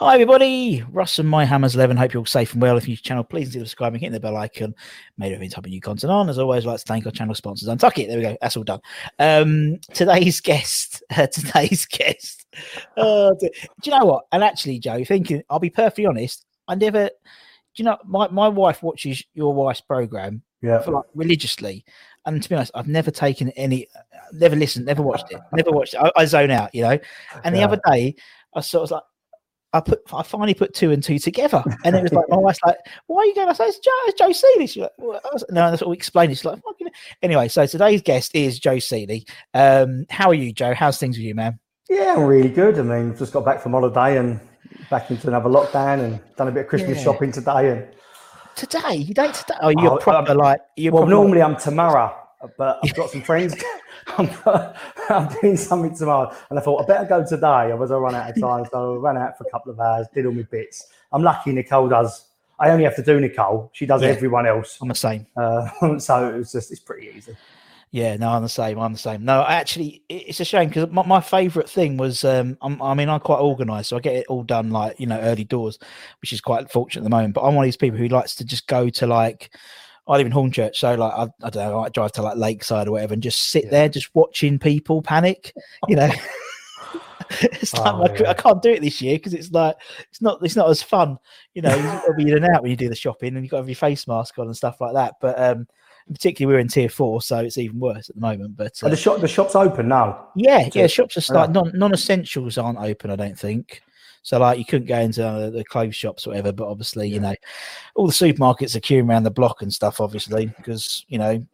Hi everybody, Russ and My Hammers 11. Hope you're all safe and well. If you're new channel, please consider subscribing, hitting the bell icon. Made every time a new content on. As always, I'd like to thank our channel sponsors. Untuck it. There we go. That's all done. Um, today's guest, uh, today's guest. Uh, do you know what? And actually, Joe, thinking, I'll be perfectly honest. I never, do you know, my, my wife watches your wife's program Yeah. for like religiously. And to be honest, I've never taken any, never listened, never watched it, never watched it. I, I zone out, you know. And the Yeah. other day, I sort of was like, I put, I finally put two and two together, and it was like my wife's like, "Why are you going?" I said, "It's Joe, it's Joe Sealey." She's like? I was- "No," that's what we explained. She's like, "Fucking." Anyway, so today's guest is Joe Sealey. Um, how are you, Joe? How's things with you, man? Yeah, I'm really good. I mean, just got back from holiday and back into another lockdown and done a bit of Christmas Yeah. shopping today. And Today, you don't today? Oh, you're Oh, proper um, like you're well, proper- normally I'm tomorrow, but I've got some friends. I'm, I'm doing something tomorrow, and I thought I better go today. I was I run out of time, so I ran out for a couple of hours, did all my bits. I'm lucky Nicole does. I only have to do Nicole. She does Yeah. everyone else. I'm the same. Uh, so it's just it's pretty easy. Yeah, no, I'm the same. I'm the same. No, actually, it's a shame because my, my favorite thing was, um, I'm, I mean, I'm quite organized, so I get it all done like you know early doors, which is quite fortunate at the moment. But I'm one of these people who likes to just go to like, I live in Hornchurch, so like I, I don't know, I drive to like Lakeside or whatever, and just sit there, just watching people panic. You know, it's like Oh, my yeah. I can't do it this year because it's like it's not it's not as fun. You know, you've got to be in and out when you do the shopping, and you've got to have your face mask on and stuff like that. But um, particularly we're in tier four, so it's even worse at the moment. But uh, the shop the shop's open now. yeah, yeah, shops are start non non essentials aren't open. I don't think. So like you couldn't go into uh, the clothes shops or whatever, but obviously you know all the supermarkets are queuing around the block and stuff. Obviously because you know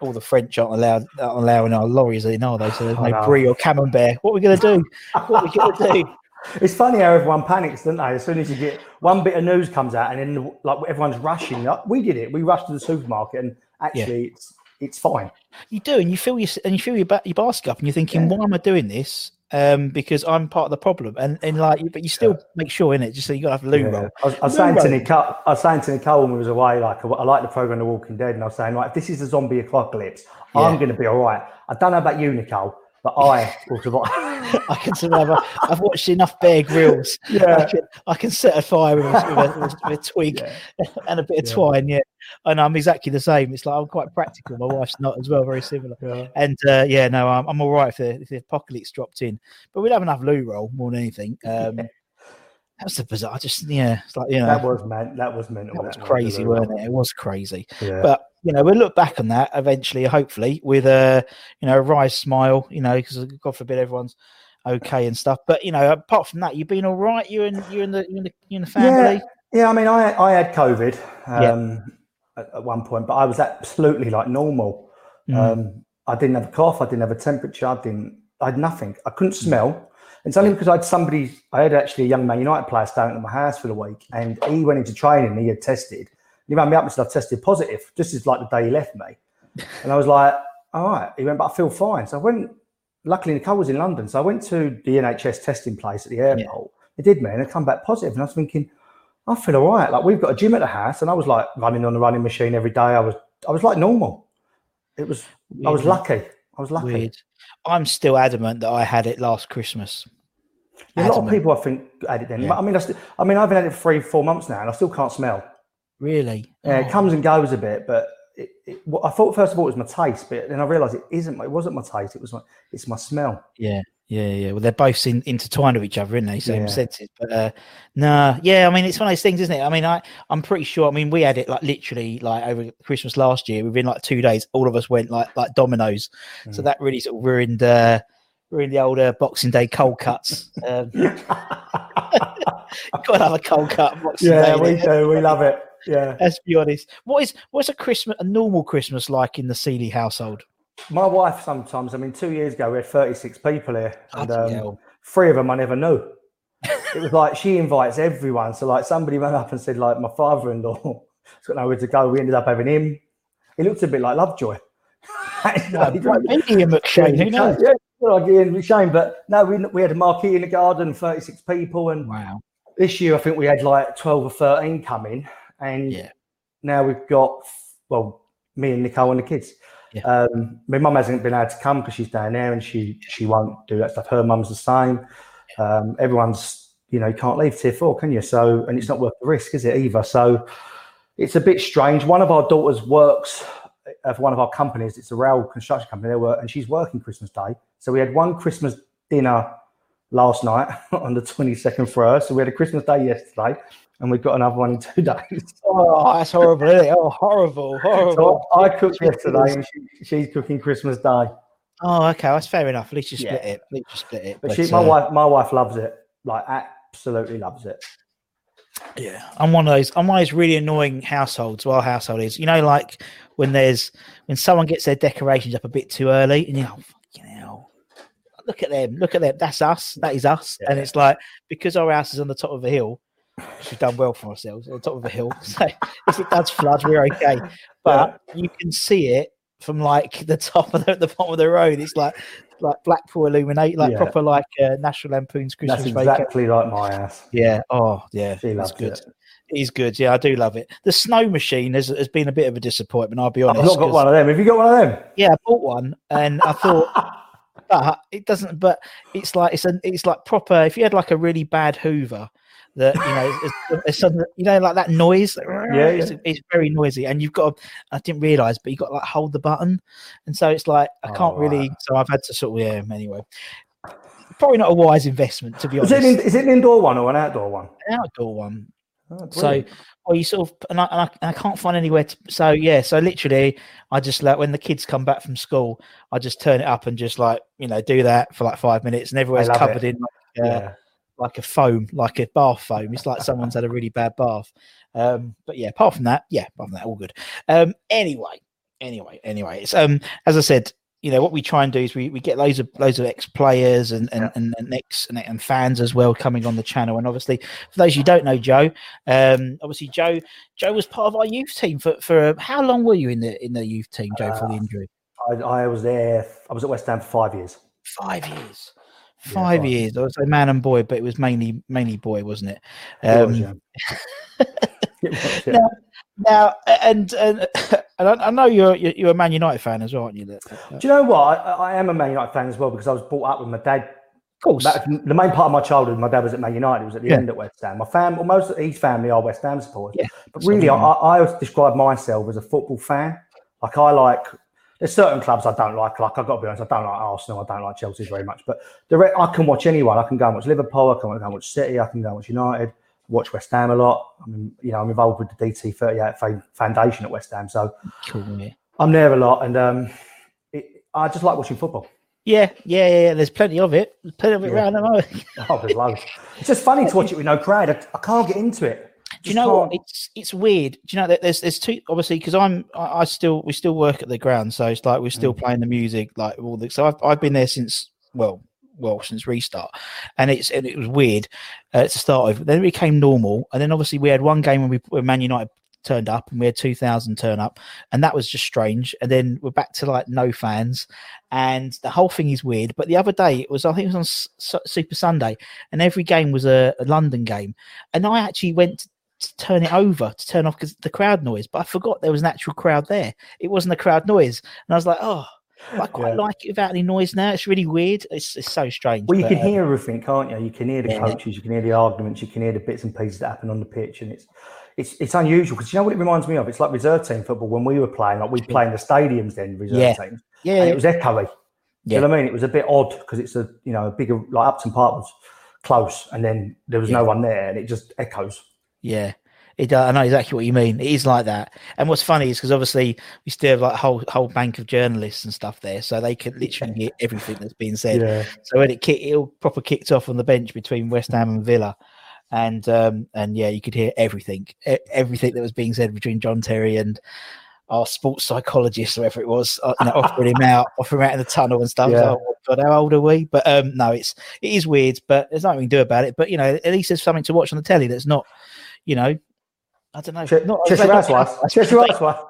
all the French aren't allowed aren't allowing our lorries in, are they? So there's I no know. brie or camembert. What are we gonna do? What are we gonna do? It's funny how everyone panics, don't they? As soon as you get one bit of news comes out, and then like everyone's rushing. Like, we did it. We rushed to the supermarket, and actually, it's it's fine. You do, and you feel your and you feel your ba- your basket up, and you're thinking, why am I doing this? Um, because I'm part of the problem, and and like, but you still make sure in it. Just so you got to have loo Yeah. roll. I was, I was saying to. Nicole, I was saying to Nicole when we was away, like I, I like the program The Walking Dead, and I was saying, like, if this is a zombie apocalypse, I'm going to be all right. I don't know about you, Nicole, but I will survive. I can survive. I've watched enough Bear Grylls. Yeah. I can, I can set a fire with a, with a, with a- twig and a bit of Yeah. twine. Yeah, and I'm exactly the same. It's like I'm quite practical. My wife's not as well, very similar. Yeah. And uh, yeah, no, I'm, I'm all right if the, if the apocalypse dropped in, but we'd have enough loo roll more than anything. Um, That's the bizarre. I just yeah, it's like you know That was man. That was mental. that was that crazy, was weren't it? It was crazy. Yeah. But you know, we'll look back on that eventually, hopefully, with a you know a wry smile. You know, because God forbid everyone's okay and stuff. But you know, apart from that, you've been all right. You and you and the you and the, you and the family. Yeah, yeah. I mean, I I had COVID Yeah. um, at, at one point, but I was absolutely like normal. Mm. Um, I didn't have a cough. I didn't have a temperature. I didn't. I had nothing. I couldn't smell. It's only because I had somebody. I had actually a young Man United player staying at my house for the week, and he went into training. He had tested. He rang me up and said, "I've tested positive." Just as like the day he left me. And I was like, all right. He went, but I feel fine. So I went, luckily Nicole was in London. So I went to the NHS testing place at the airport. It did, man. And I come back positive. And I was thinking, I feel all right. Like we've got a gym at the house. And I was like running on the running machine every day. I was, I was like normal. It was, I was lucky. I was lucky. Weird. I'm still adamant that I had it last Christmas. Yeah, a lot of people, I think, had it then. Yeah. I mean, I, I mean, I've been had it for three, four months now, and I still can't smell. Really? Yeah, Oh. it comes and goes a bit, but it, it, what I thought first of all it was my taste, but then I realised it isn't. It wasn't my taste. It was my. It's my smell. Yeah, yeah, yeah. Well, they're both in, intertwined with each other, aren't they? Same Yeah. senses. But uh, nah, yeah. I mean, it's one of those things, isn't it? I mean, I I'm pretty sure. I mean, we had it like literally like over Christmas last year. Within like two days, all of us went like like dominoes. So Mm. that really sort of ruined uh, ruined the older Boxing Day cold cuts. Um, got another cold cut. Boxing Yeah, Day we do. We love it. Yeah. Let's be honest. What is what's a Christmas a normal Christmas like in the Sealey household? My wife sometimes. I mean, two years ago we had thirty six people here, and um, three of them I never knew. it was like she invites everyone. So like somebody ran up and said like my father in law has got nowhere to go. We ended up having him. He looked a bit like Lovejoy. No, maybe Ian McShane. Who knows? Yeah, like Ian McShane. But no, we we had a marquee in the garden, thirty six people, and Wow. this year I think we had like twelve or thirteen coming, and Yeah. now we've got well me and Nicole and the kids. Yeah. Um, my mum hasn't been able to come because she's down there and she she won't do that stuff. Her mum's the same. Um, everyone's you know you can't leave tier four, can you? So and it's not worth the risk, is it either? So it's a bit strange. One of our daughters works for one of our companies. It's a rail construction company. They work and she's working Christmas Day. So we had one Christmas dinner last night on the twenty second for her. So we had a Christmas Day yesterday, and we've got another one in two days. Oh, that's horrible? Oh, horrible, horrible. So I cooked yesterday, and she, she's cooking Christmas Day. Oh, okay, that's fair enough. At least you split Yeah. it. At least you split it. But, she, my uh, wife, my wife loves it. Like absolutely loves it. Yeah, I'm one of those. I'm one of those really annoying households. Well, household is, you know, like when there's when someone gets their decorations up a bit too early, and you know, hell, look at them, look at them. That's us. That is us. And it's like because our house is on the top of a hill, we've done well for ourselves on the top of a hill. So if it does flood, we're okay. But you can see it from like the top of the, the bottom of the road. It's like like Blackpool illuminate, like Yeah. proper like uh, National Lampoon's Christmas That's exactly like my ass. Yeah. Oh, yeah. She loves good. it. Is good. Yeah, I do love it. The snow machine has, has been a bit of a disappointment. I'll be honest. I've not got one of them. Have you got one of them? Yeah, I bought one, and I thought, but it doesn't. But it's like it's a, it's like proper. If you had like a really bad Hoover, that you know, it's, it's you know, like that noise. Yeah, it's, it's very noisy, and you've got. To, I didn't realize, but you've got to like hold the button, and so it's like I can't Oh, really. So I've had to sort of yeah. Anyway, probably not a wise investment to be Is honest. it, an, is it an indoor one or an outdoor one? An outdoor one. Oh, So. Well, you sort of, and I, and I, and I can't find anywhere to. So, yeah, so literally, I just like when the kids come back from school, I just turn it up and just like you know do that for like five minutes, and everywhere's covered it. in like, uh, yeah. like a foam, like a bath foam. It's like someone's had a really bad bath. Um, but yeah, apart from that, yeah, apart from that, all good. Um, anyway, anyway, anyway, it's um, as I said, you know what we try and do is we, we get loads of loads of ex players and and, and and ex and, and fans as well coming on the channel. And obviously, for those you don't know, Joe, um, obviously Joe Joe was part of our youth team for for uh, how long were you in the in the youth team, Joe, for the Uh, injury? I, I was there. I was at West Ham for five years. Five years. Five five. years. I was a man and boy, but it was mainly mainly boy, wasn't it? It was, Um, yeah. It was, yeah. Now, now, and and, and I, I know you're you're a Man United fan as well, aren't you? That- that- Do you know what? I, I am a Man United fan as well because I was brought up with my dad. Of course, That, the main part of my childhood, my dad was at Man United. He was at the Yeah. end at West Ham. My family, well, most of his family are West Ham supporters. Yeah, but really, I, I always describe myself as a football fan. Like I like. There's certain clubs I don't like. Like I've got to be honest, I don't like Arsenal. I don't like Chelsea very much. But the re- I can watch anyone. I can go and watch Liverpool. I can go and watch City. I can go and watch United. Watch West Ham a lot. I mean, you know, I'm involved with the DT38 Foundation at West Ham, so cool. Yeah. I'm there a lot. And um, it, I just like watching football. Yeah, yeah, yeah. There's plenty of it. There's plenty of it Yeah. around the moment. Oh, there's loads. It's just funny to watch it with no crowd. I, I can't get into it. Do you know what? It's it's weird. Do you know that there's there's two obviously because I'm I, I still we still work at the ground, so it's like we're still Mm. playing the music like all the so I've I've been there since well well since restart, and it's and it was weird uh, to start with. Then it became normal, and then obviously we had one game when we when Man United turned up, and we had two thousand turn up, and that was just strange. And then we're back to like no fans, and the whole thing is weird. But the other day it was, I think it was on S- S- Super Sunday, and every game was a, a London game, and I actually went. To turn it over to turn off because the crowd noise, but I forgot there was an actual crowd there. It wasn't a crowd noise, and I was like, "Oh, I quite Yeah. like it without any noise now. It's really weird. It's, it's so strange." Well, you but, can uh, hear everything, can't you? You can hear the Yeah. coaches, you can hear the arguments, you can hear the bits and pieces that happen on the pitch, and it's it's it's unusual because you know what it reminds me of. It's like reserve team football when we were playing. Like we'd play in the stadiums then reserve Yeah. teams, Yeah, and it was echoey. Yeah. You know what I mean? It was a bit odd because it's a you know a bigger like Upton Park was close, and then there was no one there, and it just echoes. Yeah. It, uh, I know exactly what you mean. It is like that. And what's funny is because obviously we still have like a whole whole bank of journalists and stuff there, so they can literally hear everything that's being said. Yeah. So when it kick, it all proper kicked off on the bench between West Ham and Villa, and um and yeah, you could hear everything, everything that was being said between John Terry and our sports psychologist, whoever it was, uh, you know, offering him out, offering him out in the tunnel and stuff. Yeah. Oh, God, how old are we? But um, no, it's it is weird, but there's nothing we can do about it. But you know, at least there's something to watch on the telly that's not, you know, I don't know, Ch- not Cheshire Housewives. Cheshire Housewives.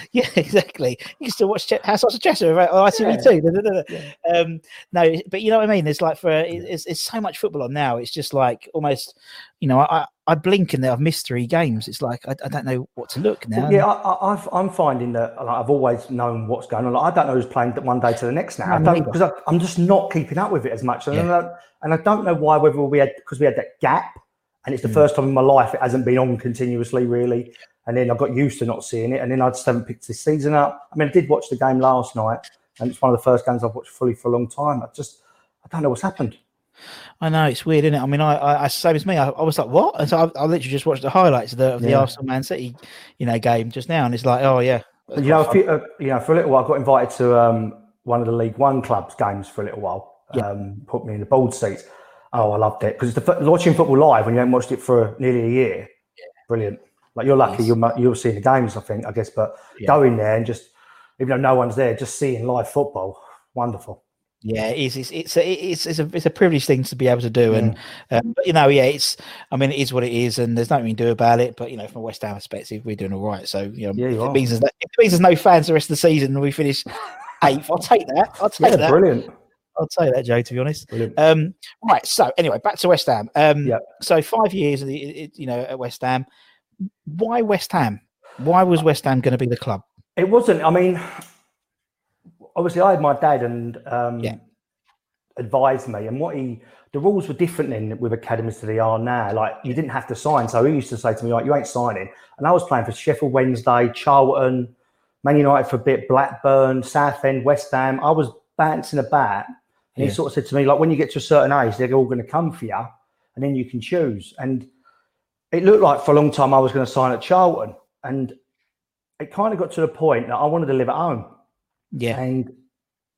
yeah, exactly. You can still watch Ch- Housewives of Cheshire right, on ITV too. Da, da, da, da. Um, no, but you know what I mean. It's like for it's, it's so much football on now. It's just like almost, you know, I I blink and I've missed three games. It's like I, I don't know what to look now. Yeah, I, I, I've, I'm finding that like, I've always known what's going on. Like, I don't know who's playing one day to the next now. No, I don't because I'm just not keeping up with it as much, and, Yeah. I, and I don't know why. Whether we had because we had that gap, and Mm. it's the first time in my life it hasn't been on continuously, really. And then I got used to not seeing it, and then I just haven't picked this season up. I mean, I did watch the game last night, and it's one of the first games I've watched fully for a long time. I just I don't know what's happened. I know it's weird, isn't it? I mean, I, I, same as me. I, I was like, what? And so I, I literally just watched the highlights of the, of the Yeah. Arsenal Man City, you know, game just now, and it's like, oh yeah, You know, a few, uh, you know, for a little while, I got invited to um, one of the League One clubs games for a little while. Um, put me in the board seats. Oh, I loved it because it's watching football live when you haven't watched it for nearly a year, brilliant. Like you're lucky, you're you're seeing the games, I think, I guess. But going there and just, even though no one's there, just seeing live football, wonderful. Yeah, it is. It's it's a, it's it's a it's a privileged thing to be able to do, and um, but, you know, yeah, it's. I mean, it is what it is, and there's nothing we can do about it. But you know, from a West Ham perspective, we're doing all right. So you know, Yeah, you if, it means there's no, if it means there's no fans the rest of the season, and we finish eighth, I'll take that. I'll take Yeah, that. brilliant. I'll take that, Joe. To be honest. Um, right. So anyway, back to West Ham. Um, Yeah. So five years, you know, at West Ham. Why West Ham? Why was West Ham going to be the club? It wasn't. I mean, obviously, I had my dad and um, Yeah. advised me, and what he the rules were different then with academies to they are now. Like you didn't have to sign, so he used to say to me, "Like you ain't signing." And I was playing for Sheffield Wednesday, Charlton, Man United for a bit, Blackburn, Southend, West Ham. I was bouncing about, and he sort of said to me, "Like when you get to a certain age, they're all going to come for you, and then you can choose." And it looked like for a long time I was going to sign at Charlton, and it kind of got to the point that I wanted to live at home. Yeah. And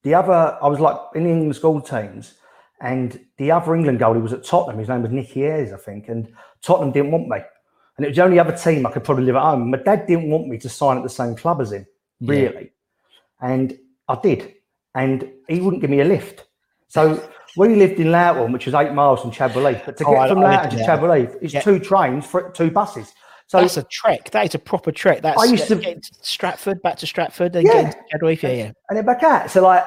the other, I was like in the England school teams, and the other England goalie was at Tottenham. His name was Nicky Ayres, I think. And Tottenham didn't want me. And it was the only other team I could probably live at home. My dad didn't want me to sign at the same club as him, Yeah. really. And I did. And he wouldn't give me a lift. So we lived in Loughton, which was eight miles from Chadwell But to Oh, get I- from Loughton to. Chadwell it's Yeah. two trains for two buses. So That's a trek. That is a proper trek. That's I used to- to Stratford, back to Stratford, then Yeah. getting to Chadwell. Yeah, yeah. and then back out. So like,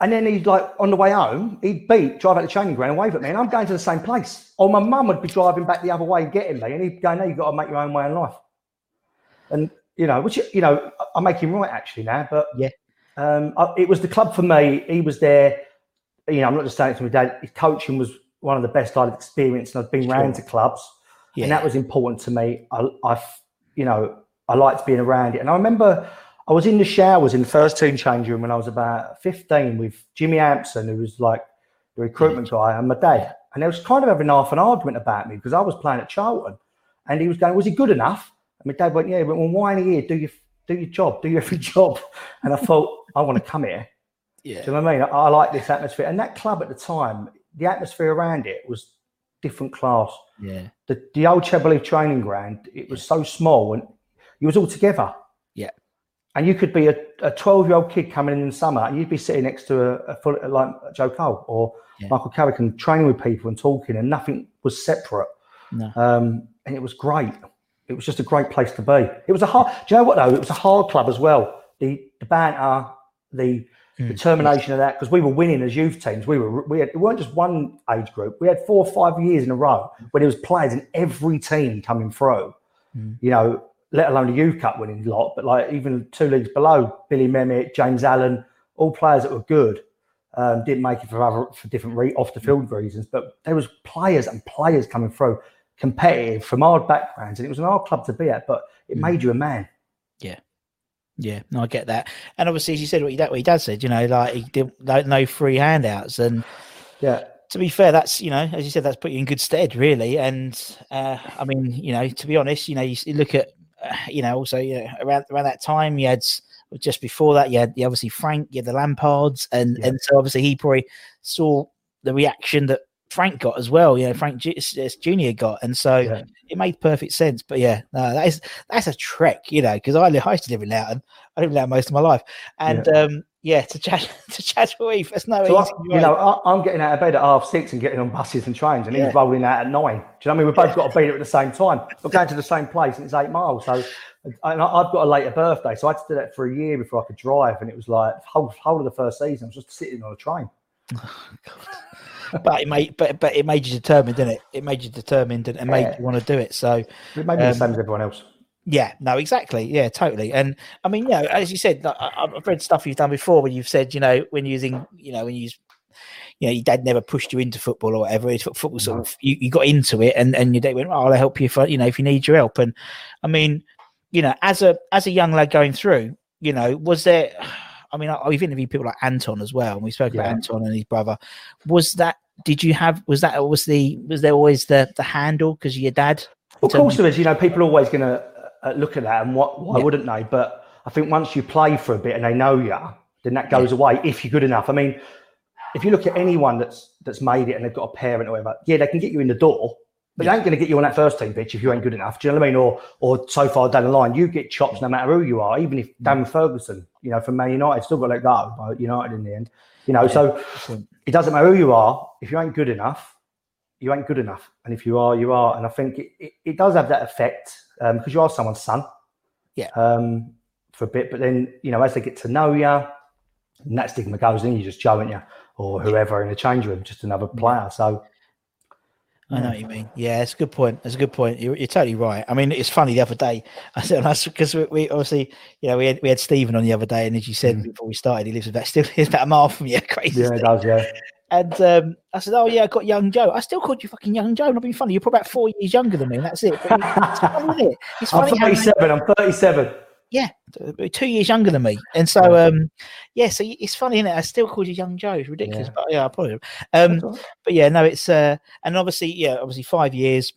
and then he'd like on the way home, he'd beat, drive out the training ground and wave at me, and I'm going to the same place. Or my mum would be driving back the other way, and getting me, and he'd go, "No, you've got to make your own way in life." And you know, which you know, I- I make him right actually now, but Yeah. um, I, it was the club for me. He was there. You know, I'm not just saying it to my dad. His coaching was one of the best I'd experienced, and I've been round to clubs, Yeah. and that was important to me. I, I, you know, I liked being around it, and I remember I was in the showers in the first team change room when I was about 15 with Jimmy Hampson, who was like the recruitment guy, and my dad. And they was kind of having half an argument about me because I was playing at Charlton. And he was going, Was he good enough? And my dad went, Yeah, but well, why in here? Do your do your job, do your every job. And I thought, I want to come here. Yeah. Do you know what I mean? I, I like this atmosphere. And that club at the time, the atmosphere around it was different class. Yeah. The the old Heath training ground, it was so small and you was all together. Yeah. And you could be a, a 12 year old kid coming in in the summer and you'd be sitting next to a, a full, like Joe Cole or Yeah. Michael Carrick and training with people and talking and nothing was separate. No. Um, and it was great. it was just a great place to be. It was a hard. Do you know what though? It was a hard club as well. The the banter, the Mm. determination of that because we were winning as youth teams. We were we had it weren't just one age group. We had four or five years in a row where there was players in every team coming through. Mm. You know, let alone the youth cup winning lot, but like even two leagues below, Billy Mehmet, James Allen, all players that were good. Um, didn't make it for other for different re- off the mm. field reasons, but there was players and players coming through competitive from our backgrounds, and it was an hard club to be at, but it made you a man. Yeah. Yeah, no, I get that. And obviously, as you said, what your dad, what said, you know, like he did no, no free handouts. And Yeah, to be fair, that's, you know, as you said, that's put you in good stead, really. And uh, I mean, you know, to be honest, you know, you, you look at, uh, you know, also, you know, around around that time, you had just before that, you had you obviously Frank, you had the Lampards, and and so obviously he probably saw the reaction that Frank got as well. You know, Frank Ju- s- s- Junior got, and so Yeah. it made perfect sense. But yeah, no, that is that's a trek, you know, because I, li- I used to live in Loughton. I lived in Loughton most of my life, and yeah, um, yeah to Chad to Heath, that's no So, I, you know, I, I'm getting out of bed at half six and getting on buses and trains, and Yeah. he's rolling out at nine. Do you know what I mean? We've both got to be there at the same time. We're going to the same place, and it's eight miles. So, and I- I've got a later birthday, so I had to do that for a year before I could drive, and it was like whole whole of the first season, I was just sitting on a train. but it made but but it made you determined, didn't it? It made you determined and it made Yeah. you want to do it. So It made me the Um, same as everyone else. Yeah, no, exactly. Yeah, totally. And I mean, yeah, as you said, like, I've read stuff you've done before when you've said, you know, when using, you know, when you you know, your dad never pushed you into football or whatever. It's football sort of you, you got into it, and and your dad went, "Oh, I'll help you for you know if you need your help." And I mean, you know, as a as a young lad going through, you know, was there? I mean, I- I've interviewed people like Anton as well, and we spoke about Anton and his brother. Was that? Did you have? Was that? Was the? Was there always the the handle because your dad? Of course, there is. You know, people are always going to uh, look at that, and what why Yeah. wouldn't they? But I think once you play for a bit and they know you, then that goes away if you're good enough. I mean, if you look at anyone that's that's made it and they've got a parent or whatever, yeah, they can get you in the door, but they ain't going to get you on that first team pitch if you ain't good enough. Do you know what I mean? Or or so far down the line, you get chops no matter who you are. Even if Darren Ferguson, you know, from Man United, still got let go by United in the end. You know, so it doesn't matter who you are. If you ain't good enough, you ain't good enough. And if you are, you are. And I think it, it, it does have that effect um, because you are someone's son. Yeah. Um, for a bit, but then you know as they get to know you, and that stigma goes, then you just Joe, aren't you, or whoever in the change room, just another player. So I know what you mean. Yeah, it's a good point. It's a good point. You're, you're totally right. I mean, it's funny the other day. I said because we, we obviously, you know, we had we had Stephen on the other day, and as you said before we started, he lives about still he's about a mile from you. Crazy. Mm. yeah, it does. Yeah. And um, I said, "Oh yeah, I got young Joe." I still called you fucking young Joe. Not being funny. You're probably about four years younger than me, and that's it. But it's funny, it? It's I'm funny how- 37. I'm 37. Yeah, two years younger than me, and so um, yeah, so it's funny, isn't it? I still called you young Joe. It's ridiculous, Yeah. but yeah, I probably. Um, but yeah, no, it's uh, and obviously, yeah, obviously five years.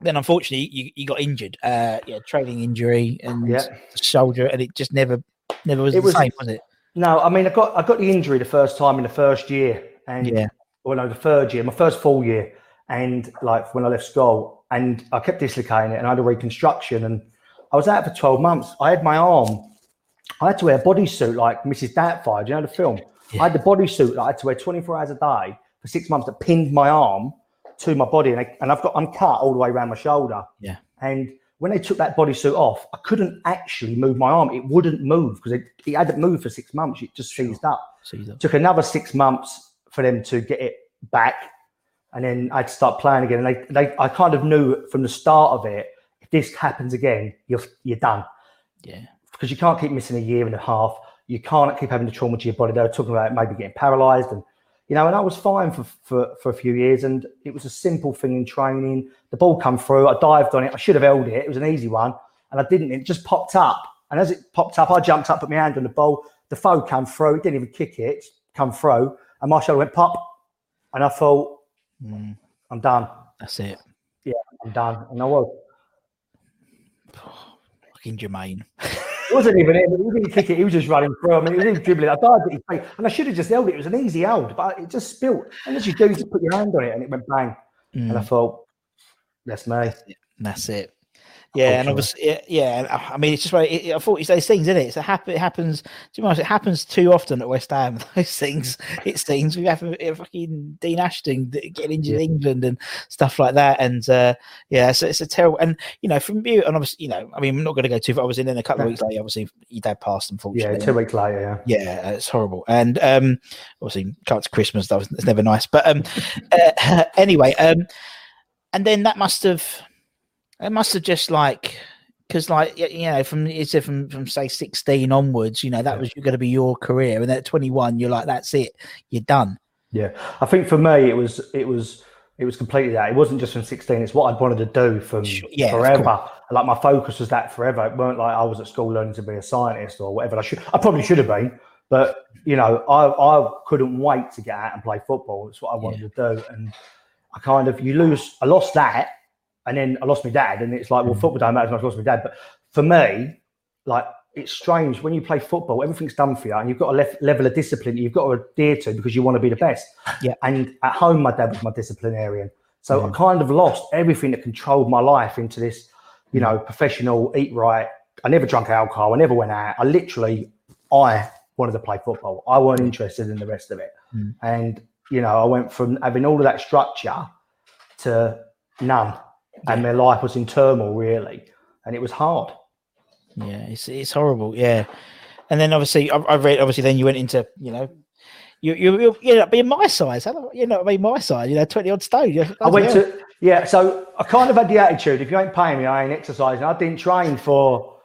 Then unfortunately, you, you got injured. Uh, yeah, training injury and Yeah. shoulder, and it just never, never was It the was- same, was it? No, I mean, I got I got the injury the first time in the first year, and Yeah. well, no, the third year, my first full year, and like when I left school, and I kept dislocating it, and I had a reconstruction, and I was out for twelve months. I had my arm, I had to wear a bodysuit like Mrs. Doubtfire. Do you know the film? I had the bodysuit that I had to wear twenty four hours a day for six months that pinned my arm to my body, and, I, and I've got I'm cut all the way around my shoulder. Yeah. And when they took that bodysuit off, I couldn't actually move my arm. It wouldn't move because it, it hadn't moved for six months. It just seized up. So you Took another six months for them to get it back, and then I'd start playing again. And they, they, I kind of knew from the start of it, this happens again, you're you're done yeah, because you can't keep missing a year and a half. You can't keep having the trauma to your body. They were talking about maybe getting paralyzed, and you know, and I was fine for, for for a few years, and it was a simple thing in training. The ball come through, I dived on it. I should have held it. It was an easy one, and I didn't. It just popped up, and as it popped up, I jumped up, put my hand on the ball. The foe came through. It didn't even kick it. come through, and my shoulder went pop, and I thought, Mm, I'm done. that's it. Yeah, I'm done, and I was. Fucking Jermaine. It wasn't even him. He didn't kick it. He was just running through. I mean, he was even dribbling. I dived at his feet, and I should have just held it. It was an easy hold, but it just spilt. And as you do, you just put your hand on it, and it went bang. And I Mm. thought, that's me. That's it. Yeah, and obviously, yeah, yeah. and, uh, I mean, it's just like it, I thought it's those things, isn't it? It's a happen. It happens. To be honest, it happens too often at West Ham. Those things. It seems we have fucking Dean Ashton getting injured in England and stuff like that. And uh, yeah, so it's a terrible. And you know, from you, and obviously, you know, I mean, I'm not going to go too far. I was in then a couple of weeks later. Obviously, your dad passed, unfortunately. Yeah, two weeks later. Yeah. Yeah, it's horrible. And um, obviously, can't to Christmas. That was it's never nice. But um, uh, anyway, um, and then that must have, it must have just like, because like you know, from is it from from say sixteen onwards, you know, that was going to be your career, and then at twenty one, you're like, that's it, you're done. Yeah, I think for me it was it was it was completely that. It wasn't just from sixteen; it's what I'd wanted to do from yeah, forever. Like my focus was that forever. It weren't like I was at school learning to be a scientist or whatever. I should, I probably should have been, but you know, I I couldn't wait to get out and play football. It's what I wanted to do, and I kind of you lose. I lost that, and then I lost my dad, and it's like, well, hmm. football don't matter as much as I lost my dad. But for me, like it's strange when you play football, everything's done for you, and you've got a lef- level of discipline you've got to adhere to because you want to be the best. Yeah. And at home, my dad was my disciplinarian, so I hmm. kind of lost everything that controlled my life into this, you hmm. know, professional, eat right. I never drank alcohol. I never went out. I literally, I wanted to play football. I weren't interested in the rest of it. Mm. And you know, I went from having all of that structure to none, and their life was in turmoil really, and it was hard. Yeah, it's it's horrible. Yeah, and then obviously I, I read. Obviously, then you went into you know. You you you you know being my size, you know being my size, you know twenty odd stone. I went hell. to yeah, so I kind of had the attitude: if you ain't paying me, I ain't exercising. I didn't train for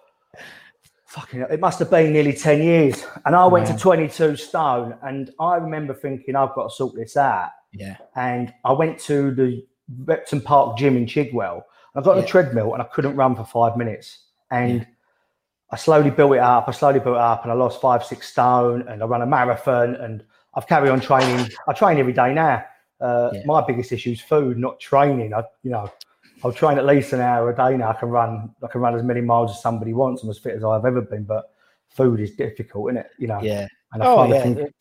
fucking. It must have been nearly ten years, and I went Wow. to twenty-two stone. And I remember thinking, I've got to sort this out. Yeah. And I went to the Repton Park gym in Chigwell. I got on Yeah. a treadmill, and I couldn't run for five minutes. And I slowly built it up. I slowly built it up, and I lost five, six stone. And I ran a marathon, and I've carried on training. I train every day now. Uh, My biggest issue is food, not training. I, you know, I'll train at least an hour a day now. I can run. I can run as many miles as somebody wants. I'm as fit as I've ever been, but food is difficult, isn't it? You know. Yeah. And I Oh yeah. think,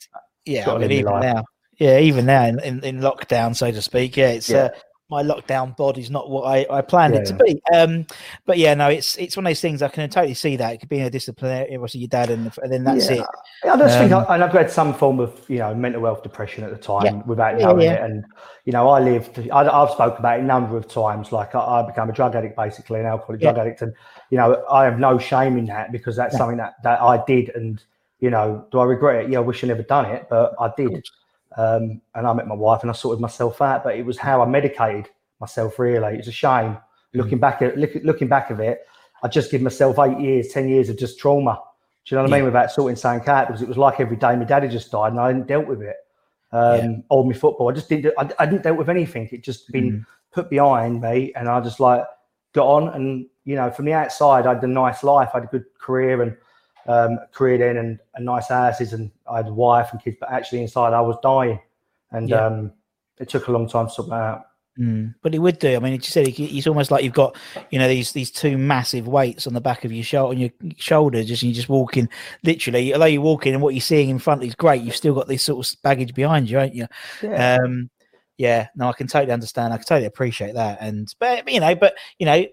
yeah. I mean, even life. now. Yeah, even now in, in, in lockdown, so to speak. Yeah, it's Yeah. uh, my lockdown body's not what I, I planned Yeah, it to yeah. be. Um, but yeah, no, it's it's one of those things I can totally see that it could be a disciplinary. Obviously, your dad, and, and then that's Yeah. it. I just think, Um, I, and I've had some form of, you know, mental health depression at the time without knowing it. And, you know, I lived, I, I've spoken about it a number of times. Like I, I became a drug addict, basically, an alcoholic drug addict. And, you know, I have no shame in that because that's something that, that I did. And, you know, do I regret it? Yeah, I wish I never done it, but I did. Um, and I met my wife and I sorted myself out, but it was how I medicated myself, really. It's a shame. Looking back at look, looking back of it, I just give myself eight years, ten years of just trauma. Do you know what I mean? Without sorting something out, because it was like every day my daddy just died and I hadn't dealt with it. Um, Or my football, I just didn't. I, I didn't deal with anything. It just been put behind me, and I just like got on. And you know, from the outside, I had a nice life. I had a good career and um, career then, and, and nice houses, and I had a wife and kids. But actually, inside, I was dying, and Yeah. um, it took a long time to sort that out. Mm, but it would do. I mean, just said it- it's almost like you've got, you know, these these two massive weights on the back of your shoulder, on your shoulder, just and you're just walking. Literally, although you're walking and what you're seeing in front is great, you've still got this sort of baggage behind you, ain't you? Yeah. Um, yeah. No, I can totally understand. I can totally appreciate that. And but you know, but you know,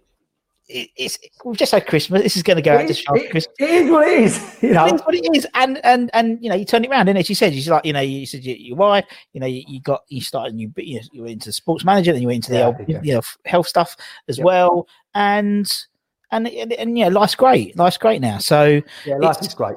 it, it's we've just had Christmas. This is going to go out It just is- after it- Christmas. it is what it is. You know, It is what it is, and and and you know, you turn it around, didn't it? She said, she's like, you know, you said you, your wife, you know, you, you got you started, you you, know, you went into sports management, then you went into the Yeah, old, yeah. you know health stuff as Yep. well, and and and, and yeah, life's great, life's great now. So yeah, life is great.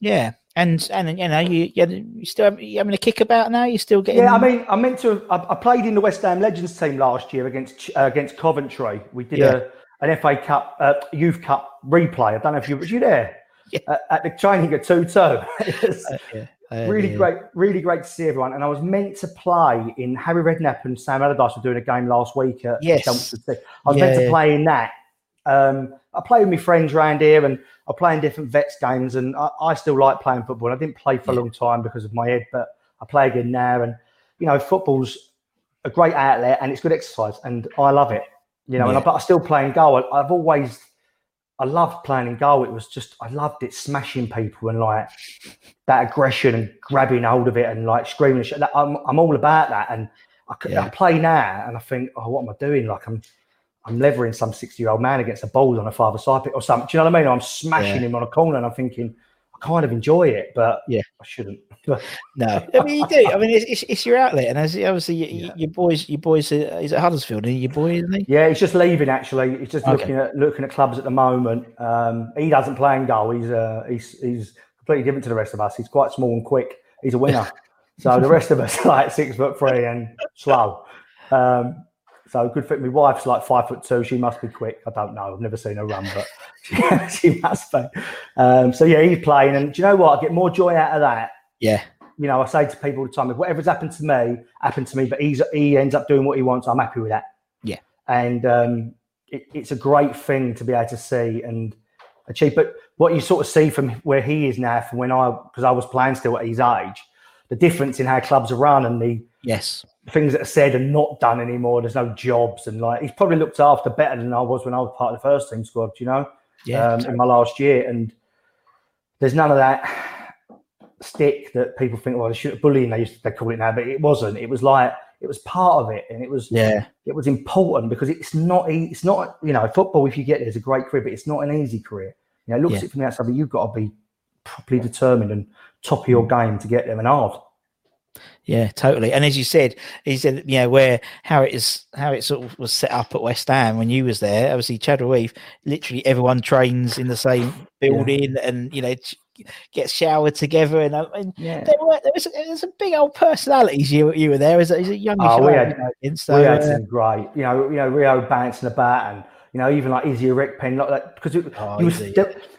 yeah, and and you know, you you, you still have, you having a kick about now. You're still getting Yeah, I mean, I meant to. I, I played in the West Ham Legends team last year against uh, against Coventry. We did Yeah. a an FA Cup uh, Youth Cup replay. I don't know if you were you there uh, at the training at two two. yeah, uh, really yeah. great, really great to see everyone. And I was meant to play in Harry Redknapp and Sam Allardyce were doing a game last week at Yes. Chelmsford I was Yeah, meant to yeah. play in that. Um, I play with my friends around here, and I play in different vets games, and I, I still like playing football. And I didn't play for a long time because of my head, but I play again now. And you know, football's a great outlet, and it's good exercise, and I love it. You know, and I, Yeah. but I still play in goal. I, I've always, I loved playing in goal. It was just, I loved it, smashing people and like that aggression and grabbing hold of it and like screaming. And. I'm, I'm all about that. And I, Yeah. play now and I think, oh, what am I doing? Like I'm, I'm levering some 60 year old man against a ball on a five side pit or something. Do you know what I mean? I'm smashing Yeah. him on a corner and I'm thinking, I kind of enjoy it, but Yeah. I shouldn't. No, I mean you do. I mean it's, it's, it's your outlet, and as obviously you, your boys, your boys, he's at Huddersfield, and your boy, isn't he? Yeah, he's just leaving. Actually, he's just Okay. looking at looking at clubs at the moment. Um, he doesn't play in goal. He's uh, he's he's completely different to the rest of us. He's quite small and quick. He's a winner. so the rest of us are like six foot three and slow. Um, so good fit. My wife's like five foot two. She must be quick. I don't know. I've never seen her run, but she, she must be. Um, so yeah, he's playing, and do you know what? I get more joy out of that Yeah, you know, I say to people all the time, if whatever's happened to me, happened to me, but he's he ends up doing what he wants, I'm happy with that. Yeah. And um, it, it's a great thing to be able to see and achieve. But what you sort of see from where he is now, from when I, because I was playing still at his age, the difference in how clubs are run and the yes, things that are said and not done anymore. There's no jobs and like he's probably looked after better than I was when I was part of the first team squad. You know, yeah, um, in my last year, and there's none of that stick that people think, well, they should have bullying. They used to, they call it now, but it wasn't. It was like it was part of it, and it was yeah, it was important because it's not it's not you know football. If you get there, is a great career, but it's not an easy career. You know, looks Yeah. at it from the outside, but you've got to be properly determined and top of your game to get there, and hard. Yeah, totally. And as you said, he said, you know, where how it is, how it sort of was set up at West Ham when you was there. Obviously, Chadwell Heath, literally everyone trains in the same building, and you know. Gets showered together, and, uh, and Yeah. there were there was, there was some big old personalities. You you were there as a, as a young. Oh, we had- you know, so, we had uh, some great, you know, you know, Rio bouncing about, and you know, even like Izzy Iriekpen, like that, because it, Oh, you was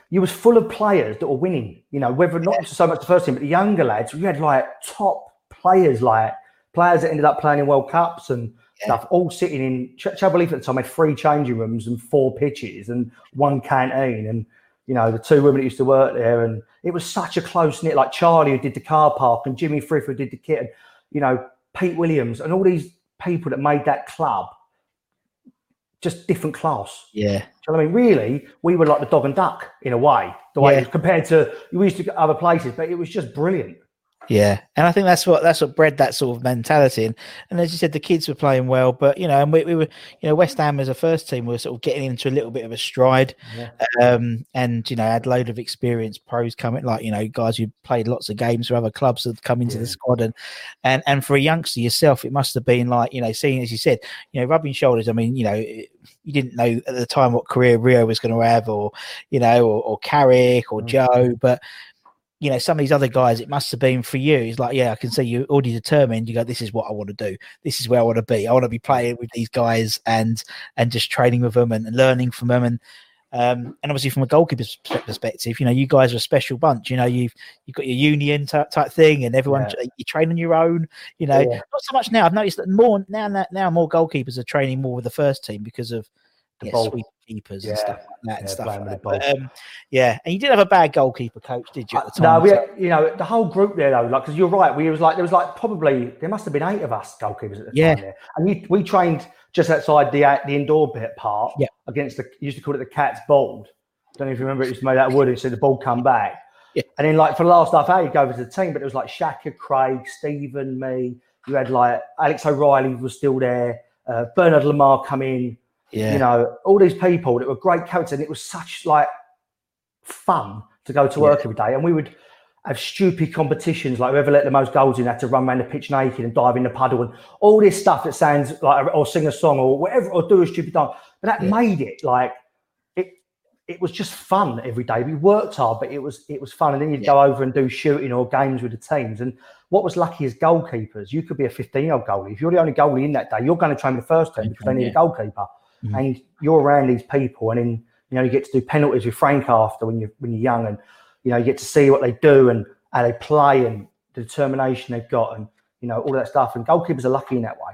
you was full of players that were winning. You know, whether not so much the first team, but the younger lads, you had like top players, like players that ended up playing in World Cups and stuff, all sitting in Ch- Heath at the time had three changing rooms and four pitches and one canteen, and you know, the two women that used to work there, and it was such a close knit. Like Charlie who did the car park, and Jimmy Frith who did the kit, and you know, Pete Williams, and all these people that made that club just different class. yeah, you know I mean? Really, we were like the dog and duck in a way, the way Yeah. compared to we used to go other places, but it was just brilliant. Yeah, and I think that's what that's what bred that sort of mentality. And, and as you said, the kids were playing well, but you know, and we, we were, you know, West Ham as a first team we were sort of getting into a little bit of a stride, Yeah. um, and you know, had a load of experienced pros coming, like you know, guys who played lots of games for other clubs that come into the squad, and and and for a youngster yourself, it must have been like you know, seeing as you said, you know, rubbing shoulders. I mean, you know, you didn't know at the time what career Rio was going to have, or you know, or, or Carrick or Joe, but you know, some of these other guys, it must have been for you. It's like, yeah, I can see you already determined. You go, this is what I want to do. This is where I want to be. I want to be playing with these guys and and just training with them and, and learning from them. And um, and obviously from a goalkeeper's perspective, you know, you guys are a special bunch. You know, you've you've got your union type, type thing, and everyone Yeah. you train on your own. You know, Yeah. not so much now. I've noticed that more now now, now more goalkeepers are training more with the first team because of The yeah, ball. keepers Yeah. and stuff like that and Yeah, stuff like that. But, um, yeah, and you didn't have a bad goalkeeper coach, did you? At the time? No, we had, you know the whole group there though, like because you're right. We was like there was like probably there must have been eight of us goalkeepers at the Yeah. time there, and you, we trained just outside the uh, the indoor bit part Yeah. against the used to call it the cat's ball. Don't know if you remember it was made out of wood and so the ball come back. Yeah. And then like for the last half hour you go over to the team, but it was like Shaka, Craig, Stephen, me. You had like Alex O'Reilly was still there. Uh, Bernard Lama come in yeah, you know, all these people that were great coaches, and it was such like fun to go to work every day. And we would have stupid competitions, like whoever let the most goals in had to run around the pitch naked and dive in the puddle, and all this stuff that sounds like, or sing a song or whatever, or do a stupid dance. But that Yeah. made it like it. It was just fun every day. We worked hard, but it was it was fun. And then you'd go over and do shooting or games with the teams. And what was lucky as goalkeepers, you could be a 15 year old goalie. If you're the only goalie in that day, you're going to train the first team because they need a goalkeeper Mhm. and you're around these people, and then you know you get to do penalties with Frank after when you're when you're young, and you know you get to see what they do and how they play and the determination they've got, and you know all that stuff. And goalkeepers are lucky in that way.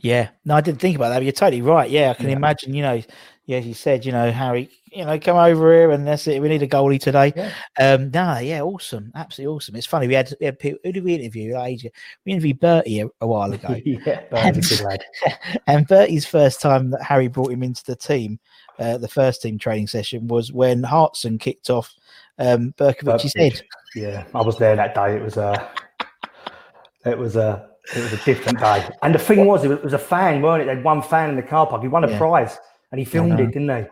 Yeah, no, I didn't think about that. But you're totally right. Yeah, I can Yeah. imagine. You know, yeah, as you said, you know, Harry, you know, come over here and that's it. We need a goalie today. Yeah. Um, no, yeah, awesome, absolutely awesome. It's funny. We had, we had people, who did we interview? Like. We interviewed Bertie a, a while ago, yeah, but he's a good lad. and Bertie's first time that Harry brought him into the team, uh, the first team training session was when Hartson kicked off um, Berkovic's Berkovic. head. Yeah, I was there that day. It was a, it was a, it was a different day. And the thing was, it was, it was a fan, weren't it? They had one fan in the car park. He won a Yeah. prize, and he filmed it, didn't he?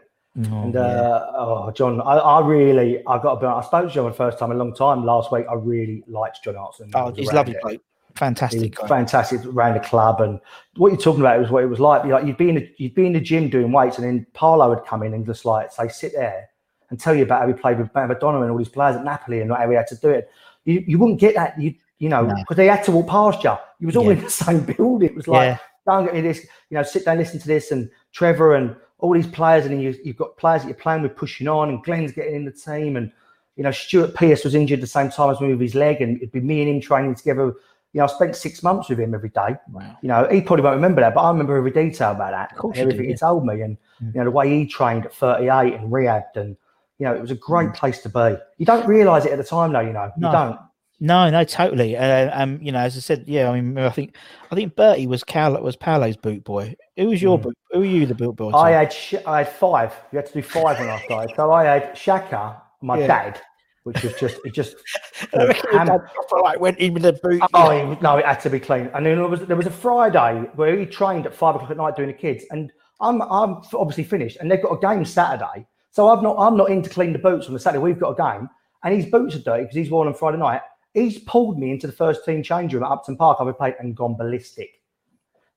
Oh, and yeah. uh, oh, John, I, I really, I got to be honest. I spoke to John the first time in a long time last week. I really liked John Hartson. oh, he's lovely bloke. Fantastic fantastic around the club, and what you're talking about was what it was like. Like you'd be in the, you'd be in the gym doing weights, and then Parlo would come in and just like say, sit there and tell you about how he played with Madonna and all these players at Napoli and how he had to do it. You, you wouldn't get that, you you know, No. because they had to walk past you. You was all Yeah. in the same building. It was like, Yeah. don't get me this, you know, sit down, listen to this, and Trevor and all these players, and you, you've got players that you're playing with pushing on, and Glenn's getting in the team, and you know, Stuart Pearce was injured the same time as me with his leg, and it'd be me and him training together. You know, I spent six months with him every day. Wow. You know, he probably won't remember that, but I remember every detail about that. Of course everything yeah. he told me, and you know, the way he trained at 38 and rehabbed, and you know, it was a great mm. place to be. You don't realise it at the time, though. You know, No. you don't. No, no, totally. Uh, um, you know, as I said, yeah. I mean, I think, I think Bertie was Cal was Paolo's boot boy. Who was your Mm. boot? Who were you, the boot boy? to? I had sh- I had five. You had to do five when I started. So I had Shaka, my Yeah. dad, which was just it just I reckon your ham- dad proper, like went in with the boot. Oh, no, it had to be clean. And then there was there was a Friday where he trained at five o'clock at night doing the kids, and I'm I'm obviously finished, and they've got a game Saturday, so I'm not I'm not in to clean the boots on the Saturday. We've got a game, and his boots are dirty because he's worn them Friday night. He's pulled me into the first team change room at Upton Park. I've played and gone ballistic.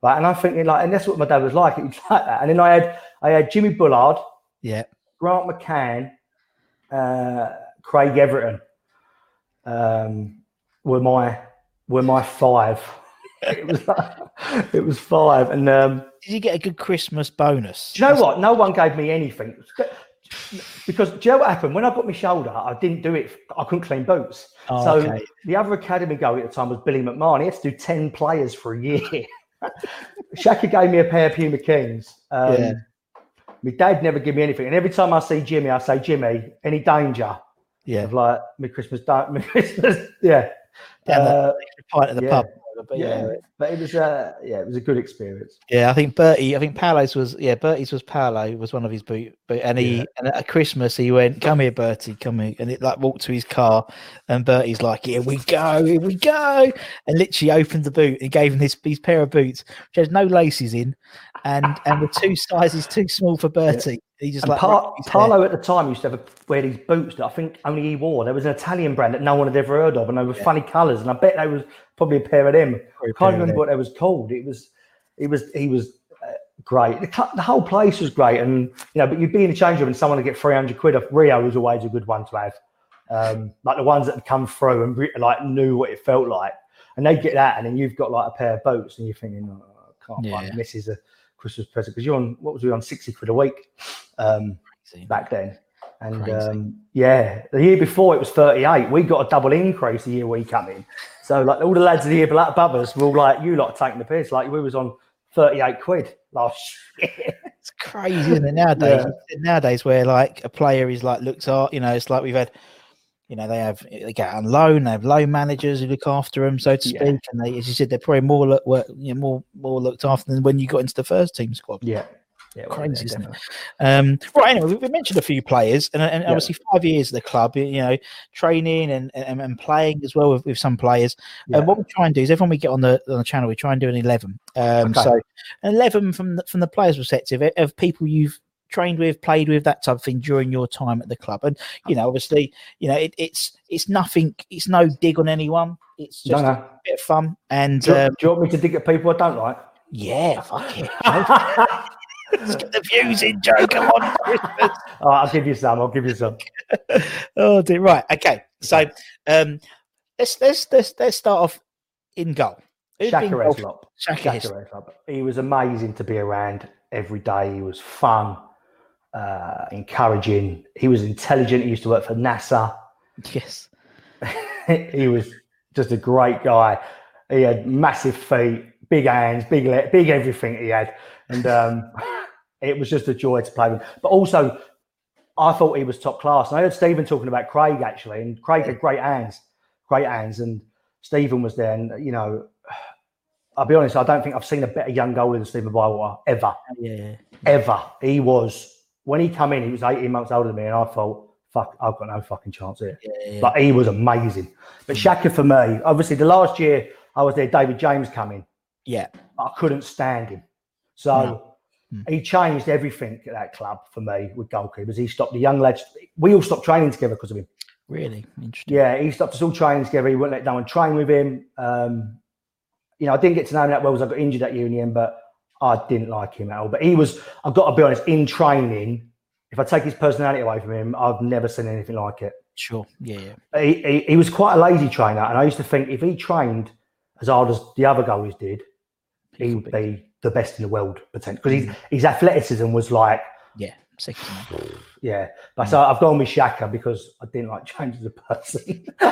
Right, and I'm thinking like, and that's what my dad was like. It was like that. And then I had I had Jimmy Bullard, Yeah. Grant McCann, uh, Craig Everton um, were my were my five. It was it was five, and um, Did you get a good Christmas bonus? do you know what? No one gave me anything because do you know what happened when I got my shoulder? I didn't do it. I couldn't clean boots. Oh, so okay. the other academy goal at the time was Billy McMahon. He had to do ten players for a year. Shaka gave me a pair of Puma Kings. Um, Yeah. My dad never gave me anything, and every time I see Jimmy, I say, "Jimmy, any danger?" Yeah. of like my Christmas, my Christmas, yeah, Down the Uh, pint at the yeah. pub. But yeah. yeah. But it was, uh, yeah, it was a good experience. Yeah, I think Bertie. I think Paolo's was yeah. Bertie's was Paolo was one of his boot, but and he Yeah. and at Christmas he went, "Come here, Bertie, come here," and it like walked to his car, and Bertie's like, "Here we go, here we go," and literally opened the boot and gave him this these pair of boots which has no laces in, and and the two sizes too small for Bertie. He just like Par- wrapped his hair. Paolo at the time used to have a, wear these boots that I think only he wore. There was an Italian brand that no one had ever heard of, and they were funny colours. And I bet they was probably a pair of them. Probably a I can't remember what they was called. It was, it was, he was uh, great. The, the whole place was great, and you know, but you'd be in the change room and someone would get three hundred quid off. Rio was always a good one to have, um, like the ones that had come through and like knew what it felt like, and they get that, and then you've got like a pair of boots, and you're thinking, oh, I can't Yeah. find this is a Christmas present because you're on what was we on sixty quid a week. Um, back then. And um, yeah, the year before it was 38. We got a double increase the year we come in. So like all the lads of the year above us were all like, you lot taking the piss. Like we was on 38 quid last year. It's crazy, isn't it? Nowadays, Yeah. nowadays, where like a player is like looked at, you know, it's like we've had, you know, they have they get on loan, they have loan managers who look after them, so to Yeah. speak, and they, as you said, they're probably more look, work, you know, more more looked after than when you got into the first team squad. yeah. Yeah, well, Crazy, yeah, isn't it? Um, right. Anyway, we, mentioned a few players, and, and Yeah. obviously five years at the club. You know, training and and, and playing as well with, with some players. Yeah. And what we try and do is, everyone we get on the on the channel, we try and do an eleven. Um, Okay. So, an eleven from the, from the players' perspective of- of people you've trained with, played with, that type of thing during your time at the club. And you know, obviously, you know, it, it's it's nothing. It's no dig on anyone. It's just no. a bit of fun. And Do, you- um, do you want me to dig at people I don't like? yeah, fuck it. Let's get the views in, Joe. Come on, Christmas. All right, I'll give you some. I'll give you some. oh dear. Right. Okay. So um let's let's let's let's start off in goal. Shaka Hislop. Shaka. Hislop. He was amazing to be around every day. He was fun, uh, encouraging. He was intelligent. He used to work for NASA. Yes. he was just a great guy. He had massive feet, big hands, big le- big everything he had, and um, it was just a joy to play with. But also, I thought he was top class. And I heard Stephen talking about Craig actually, and Craig had great hands, great hands, and Stephen was there. And you know, I'll be honest, I don't think I've seen a better young goalie than Stephen Bywater ever, Yeah. ever. He was when he come in, he was 18 months older than me, and I thought, fuck, I've got no fucking chance here. Yeah. Like he was amazing. But Shaka for me, obviously the last year I was there, David James coming. Yeah. I couldn't stand him. So He changed everything at that club for me with goalkeepers. He stopped the young lads. We all stopped training together because of him. Really interesting. Yeah, he stopped us all training together. He wouldn't let no one train with him. Um, you know, I didn't get to know him that well because I got injured at Union, but I didn't like him at all. But he was, I've got to be honest, in training, if I take his personality away from him, I've never seen anything like it. Sure. Yeah. yeah. He, he, he was quite a lazy trainer. And I used to think if he trained as hard as the other goalies did, he would be the best in the world, potentially. Because his, mm. his athleticism was like, Yeah. Second. yeah. But so I've gone with Shaka because I didn't like change as a person.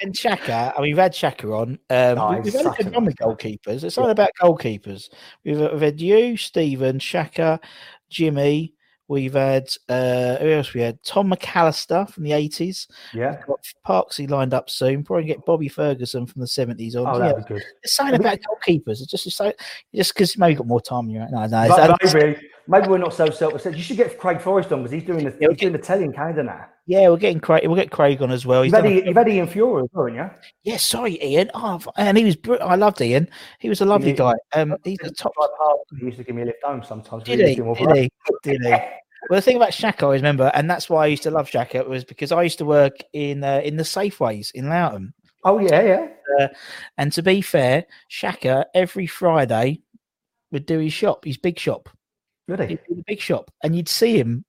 And Shaka, I mean, we've had Shaka on. Um, he's we've had a good run with goalkeepers. It's all about goalkeepers. We've, we've had you, Stephen, Shaka, Jimmy. We've had uh, who else? We had Tom McAllister from the eighties. yeah. Got Parksy lined up soon. Probably get Bobby Ferguson from the seventies on. Oh, that'd be good. it's something about goalkeepers. It's just it's so just because maybe you've got more time. You're right. No, no. But it's- maybe, maybe we're not so self-obsessed. You should get Craig Forrest on because he's doing the, Yeah, he's doing the telling Canada now. yeah, we're getting Craig. We'll get Craig on as well. He's You've had, a- Ian- you've had Ian well, haven't you? Yeah, sorry, Ian. Oh, and he was. br- I loved Ian. He was a lovely Yeah. guy. Um, he's a top. He used to give me a lift home sometimes. Did he? used to do Did he? Did he? Well, the thing about Shaka, I always remember, and that's why I used to love Shaka, was because I used to work in uh, in the Safeways in Loughton. Oh yeah, yeah. Uh, and to be fair, Shaka every Friday would do his shop, his big shop. Really? Do the big shop, and you'd see him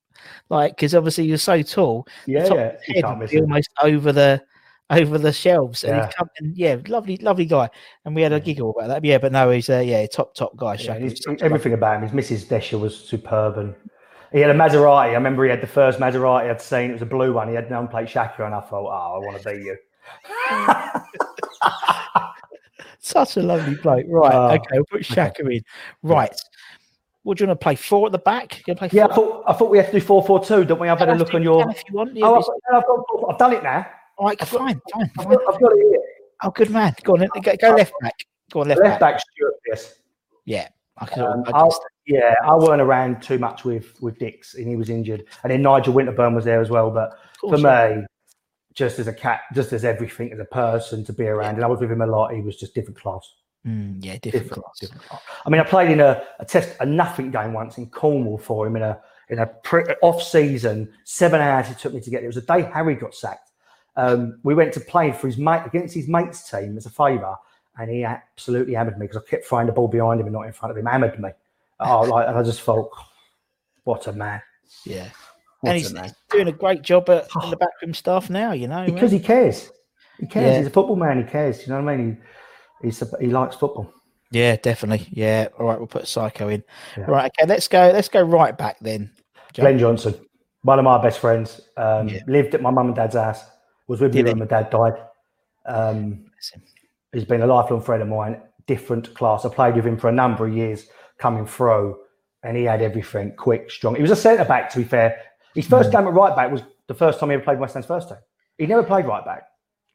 like because obviously he was so tall. Yeah, yeah. You head can't would miss be almost over the over the shelves, and Yeah. he'd come and yeah, lovely, lovely guy. And we had a giggle about that. Yeah, but no, he's uh, yeah, top top guy. Yeah, everything about him. His Mrs. Desha was superb, and he had a Maserati. I remember he had the first Maserati I'd seen. It was a blue one. He had an unplate Shaka, and I thought, oh, I want to be you. Such a lovely bloke. Right. Oh, okay. We'll put Shaka in. Right. What do you want to play? Four at the back? You play Yeah, I thought I thought we had to do four four two, don't we? I've had a look on your. if you want. Oh, I've, I've, got- I've done it now. all right. Fine. Fine. I've fine. got, I've got it here. Oh, good man. Go on. Go, go left back. Go on. Left, Left back. back, Stuart. Yes. Yeah. I can, Um, I, just- yeah, I weren't around too much with with Dicks, and he was injured, and then Nigel Winterburn was there as well. But for me, just as a cat, just as everything as a person to be around, and I was with him a lot. He was just different class. Mm, yeah, different, Different, class. different. I mean, I played in a, a test, a nothing game once in Cornwall for him in a in a pre, off season. Seven hours it took me to get there. It was the day Harry got sacked. Um, we went to play for his mate against his mate's team as a favour, and he absolutely hammered me because I kept throwing the ball behind him and not in front of him. Hammered me. Oh, like, and I just thought, what a man! Yeah. What and he's, doing a great job at the backroom staff now. You know, because man. he cares. He cares. Yeah. He's a football man. He cares. You know what I mean? He, he's he likes football. yeah, definitely. Yeah. All right. We'll put Psycho in. Yeah. Right. Okay. Let's go. Let's go right back then. Joe. Glenn Johnson, one of my best friends, um, Yeah. lived at my mum and dad's house. Was with me he? when my dad died. Um, he's been a lifelong friend of mine. Different class. I played with him for a number of years coming through, and he had everything quick, strong. He was a centre back, to be fair. His first game at right back was the first time he ever played West Ham's first team. He never played right back.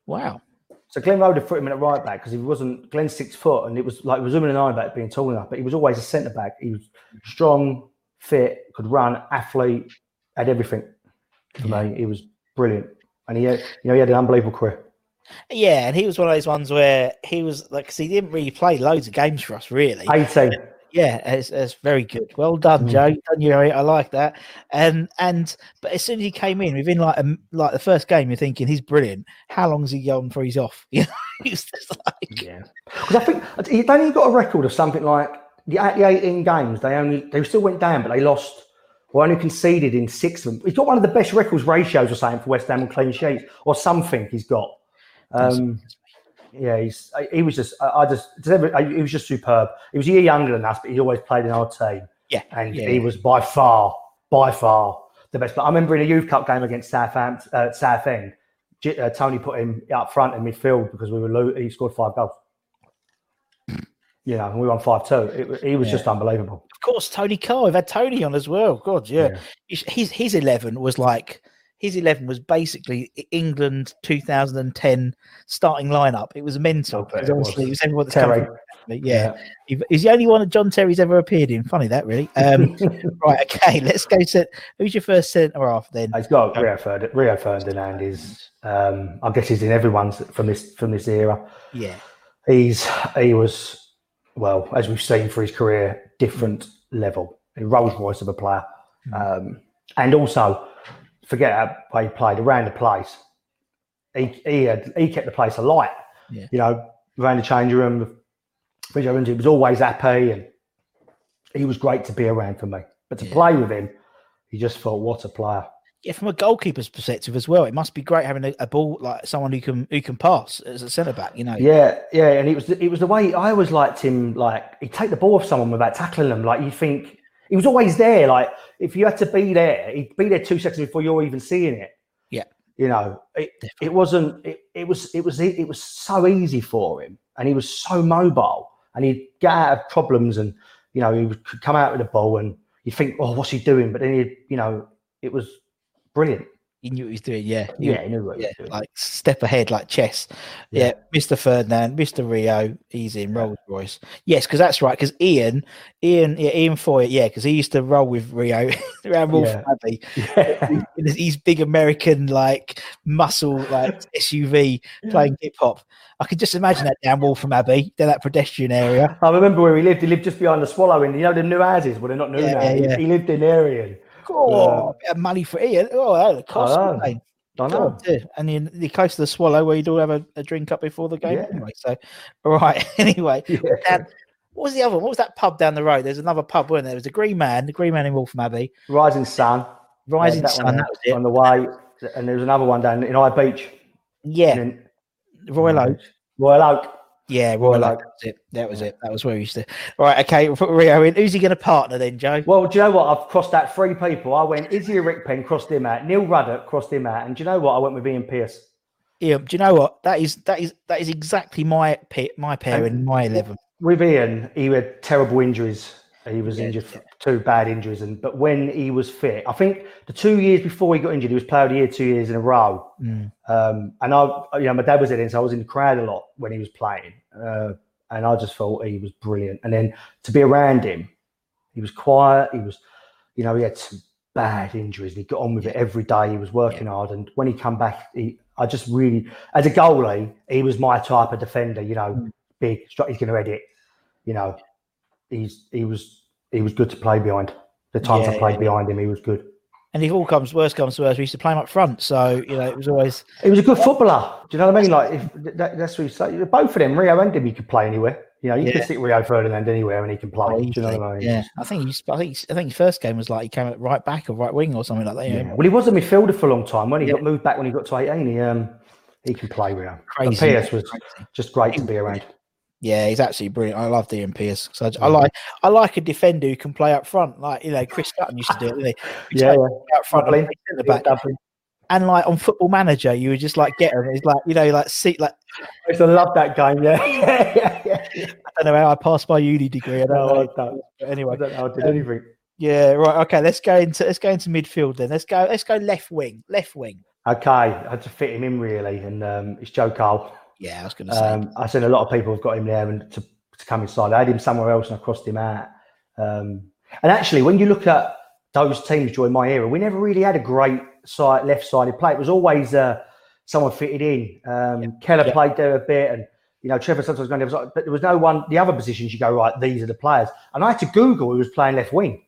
Wow. So Glenn Roder put him in at right back because he wasn't Glenn's six foot, and it was like it was zooming an eye about being tall enough, but he was always a centre back. He was strong, fit, could run, athlete, had everything. For me, he was brilliant, and he had, you know he had an unbelievable career. Yeah, and he was one of those ones where he was like, because he didn't really play loads of games for us, really. Eighteen, Yeah, it's, it's very good. Well done, Mm. Joe. You've done your, I like that. And and but as soon as he came in, within like a, like the first game, you're thinking he's brilliant. How long's he gone for he's off? You know, he's just like yeah. Because I think he they only got a record of something like the, the eighteen games. They only they still went down, but they lost. Or only conceded in six of them. He's got one of the best records ratios or something for West Ham on clean sheets, or something he's got. Um, yeah, he's he was just I, I just he was just superb. He was a year younger than us, but he always played in our team, yeah, and yeah, he was by far, by far the best. But I remember in a youth cup game against Southampton, uh, Southend, uh, Tony put him up front in midfield because we were lo- he scored five goals. You know, and we won five two. He was Yeah. just unbelievable. of course Tony Carr. We've had Tony on as well. God, yeah. Yeah. His- his eleven was like his eleven was basically England 2010 starting lineup. It was a mental. It obviously was. it was everyone that's Terry. Yeah. He- he's the only one that John Terry's ever appeared in. Funny that, really. Um, right, okay, let's go to who's your first centre half then? He's got Rio Ferdinand. Rio Ferdinand is, um, I guess, he's in everyone's from this from this era. Yeah, He's he was well, as we've seen for his career, different level, a Rolls Royce of a player. Um, and also, forget how he played around the place. He he, had, he kept the place alight. Yeah. You know, around the changing room, Bridge Evans, he was always happy and he was great to be around for me. But to play with him, he just thought, what a player. Yeah, from a goalkeeper's perspective as well, it must be great having a, a ball like someone who can who can pass as a centre back. You know. Yeah, yeah, and it was it was the way I always liked him. Like he'd take the ball off someone without tackling them. Like you think he was always there. Like if you had to be there, he'd be there two seconds before you're even seeing it. Yeah. You know, it, it wasn't. It, it was. It was. It was so easy for him, and he was so mobile, and he'd get out of problems, and you know, he would come out with a ball, and you think, oh, what's he doing? But then he, you know, it was brilliant. He knew what he was doing. Yeah. Yeah, he knew what he was doing. like step ahead, like chess. Yeah. Mr. Ferdinand, Mr. Rio, he's in Rolls Royce. Yes, because that's right. Because Ian, Ian, yeah, Ian Foy, yeah, because he used to roll with Rio around Waltham Abbey. in his big American like muscle like SUV playing hip hop. I could just imagine that down Waltham Abbey, down that pedestrian area. I remember where he lived. He lived just behind the Swallow, and you know the new houses. Well, they're not new Yeah, now. yeah, He- yeah. He, lived in there. Oh, a bit of money for Ian. Oh, that would cost. I know. I know. God. And you're, you're close to the Swallow where you'd all have a, a drink up before the game Yeah. anyway. So, all right. Anyway, Dan, what was the other one? What was that pub down the road? There's another pub, wasn't there? There was the Green Man, the Green Man in Waltham Abbey. Rising Sun. Rising that Sun, that was it. On the way, and there was another one down in High Beach. Yeah. Royal mm. Oak. Royal Oak. Yeah, Royal Oak. That was it. That was it. That was where we used to. Right, Okay. We'll put Rio in. Who's he going to partner then, Joe? Well, do you know what? I've crossed out three people. I went Izzy Iriekpen, crossed him out. Neil Ruddock, crossed him out. And do you know what? I went with Ian Pearce. Yeah. Do you know what? That is that is that is exactly my pit, my pair in my eleven. With Ian, he had terrible injuries. He was injured for two bad injuries, and but when he was fit, I think the two years before he got injured, he was player of the year two years in a row. Mm. Um, and I, you know, my dad was in it, so I was in the crowd a lot when he was playing, uh, and I just felt he was brilliant. And then to be around him, he was quiet. He was, you know, he had some bad injuries. And he got on with it every day. He was working hard, and when he come back, he, I just really, as a goalie, he was my type of defender. You know, Mm. big, he's going to edit. You know, he's he was he was good to play behind. The times I played yeah. behind him, he was good. And if all comes worst comes to worst, we used to play him up front. So you know, it was always He was a good footballer. Do you know what I mean? Like if that, that's what you say. Both of them, Rio and him, he could play anywhere. You know, you Yeah. can stick Rio Ferdinand anywhere and he can play. Do you know what I mean? Yeah, I think he's. I think. I think his first game was like he came at right back or right wing or something like that. Yeah. Yeah. Well, he was a midfielder for a long time. When he Yeah. got moved back when he got to 18, he um he can play Rio. But Crazy. Pierce was just great to be around. Yeah, he's absolutely brilliant. I love Ian Pearce. So I. I like I like a defender who can play up front, like you know Chris Sutton used to do it. Didn't he? Yeah, yeah. out front, and centre back. and like on Football Manager, you would just like get him. He's like you know, like see, like I used to love that game. Yeah, yeah, yeah. I don't know how I passed my uni degree. I don't No, know. I don't. But anyway, I don't know to do um, anything. Yeah, right. Okay, let's go into let's go into midfield then. Let's go. Let's go left wing. Left wing. Okay, I had to fit him in really, and um, it's Joe Cole. Yeah, I was going to say. Um, I've seen a lot of people have got him there and to, to come inside. I had him somewhere else and I crossed him out. Um, and actually, when you look at those teams during my era, we never really had a great side left-sided play. It was always uh, someone fitted in. Um, Keller Yeah. played there a bit, and you know Trevor sometimes going there, but there was no one. The other positions you go right. These are the players, and I had to Google who was playing left wing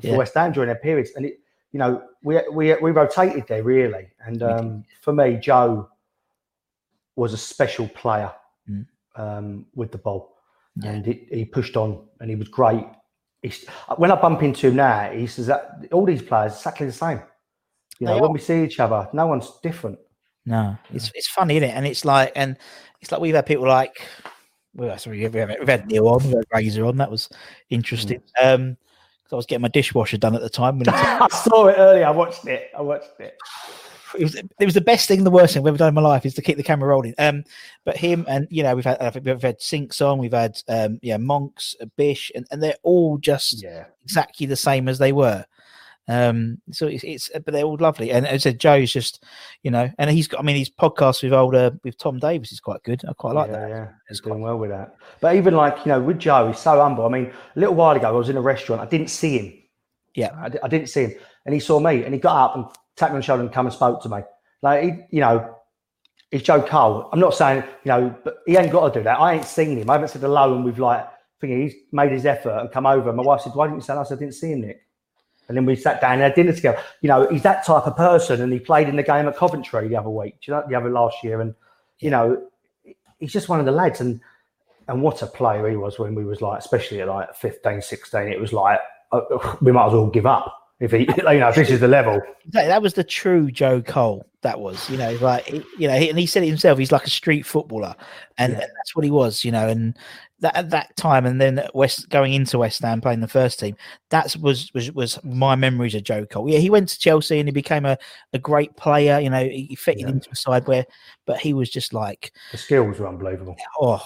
for Yeah. West Ham during their periods, and it. You know, we we we rotated there really, and um, for me, Joe was a special player Mm. um, with the ball, and he, he pushed on, and he was great. He's, when I bump into him now, he says that all these players are exactly the same. You know, They when are. we see each other, no one's different. No, it's it's funny, isn't it? And it's like, and it's like we've had people like, well, sorry, we've had, we've had Neil on, we've had Razor on. That was interesting. Um, 'cause I was getting my dishwasher done at the time. When I saw it earlier. I watched it. I watched it. It was it was the best thing, the worst thing I've ever done in my life is to keep the camera rolling. Um, but him and you know we've had I think we've had Sinks on, we've had um yeah Monks, uh, Bish, and, and they're all just Yeah. exactly the same as they were. Um, so it's, it's but they're all lovely, and as I said, Joe's just you know, and he's got I mean his podcast with older with Tom Davis is quite good. I quite like yeah, that. Yeah, he's doing well with that. But even like you know, with Joe, he's so humble. I mean, a little while ago, I was in a restaurant. I didn't see him. Yeah, I, I didn't see him, and he saw me, and he got up and tapped me on the shoulder and come and spoke to me. Like he, you know, he's Joe Cole. I'm not saying you know, but he ain't got to do that. I ain't seen him. I haven't said hello, and we've like thing, he's made his effort and come over. And my wife said, "Why didn't you say?" I said, "I didn't see him, Nick." And then we sat down and had dinner together. You know, he's that type of person, and he played in the game at Coventry the other week. You know the other last year? And you know, he's just one of the lads. And and what a player he was when we was like, especially at like 15, 16, It was like uh, we might as well give up if he, you know, if this is the level. That, that was the true Joe Cole. That was, you know, like you know, he, and he said it himself. He's like a street footballer, and, Yeah. and that's what he was, you know. And that at that time, and then West going into West Ham playing the first team, that was was was my memories of Joe Cole. Yeah, he went to Chelsea and he became a, a great player. You know, he fitted into a side where, but he was just like, The skills were unbelievable. oh,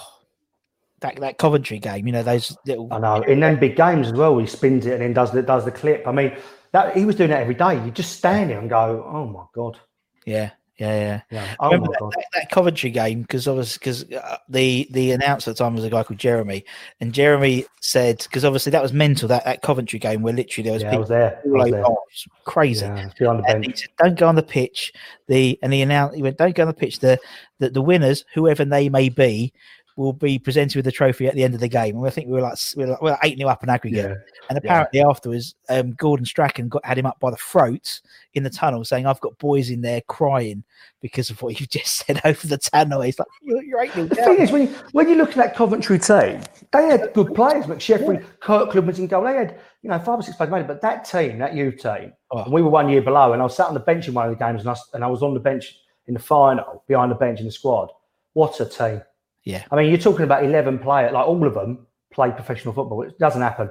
that that Coventry game. You know, those little. I know. In them big games as well, he spins it and then does the does the clip. I mean, that he was doing that every day. You just stand there and go, "Oh my god." Yeah, yeah, yeah. Yeah. Oh remember my that, god. that, that Coventry game because obviously because uh, the the announcer at the time was a guy called Jeremy, and Jeremy said because obviously that was mental that that Coventry game where literally there was Yeah, people was there. I was there. oh, was crazy. Yeah, And he said, "Don't go on the pitch." The and he announced he went, "Don't go on the pitch." The the, the winners, whoever they may be, will be presented with the trophy at the end of the game. And I think we were like we were, like, we were eight 0 up in aggregate. Yeah. And apparently afterwards, um, Gordon Strachan got had him up by the throat in the tunnel, saying, "I've got boys in there crying because of what you've just said over the tunnel." He's like, "You're, you're eight 0 The thing is, when you, when you look at that Coventry team, they had good players. McSheffrey, Kirkland was in goal. They had, you know, five or six players made it. But that team, that youth team, Oh. and we were one year below, and I was sat on the bench in one of the games, and I, and I was on the bench in the final, behind the bench in the squad. What a team. Yeah. I mean, you're talking about 11 players, like all of them play professional football. It doesn't happen.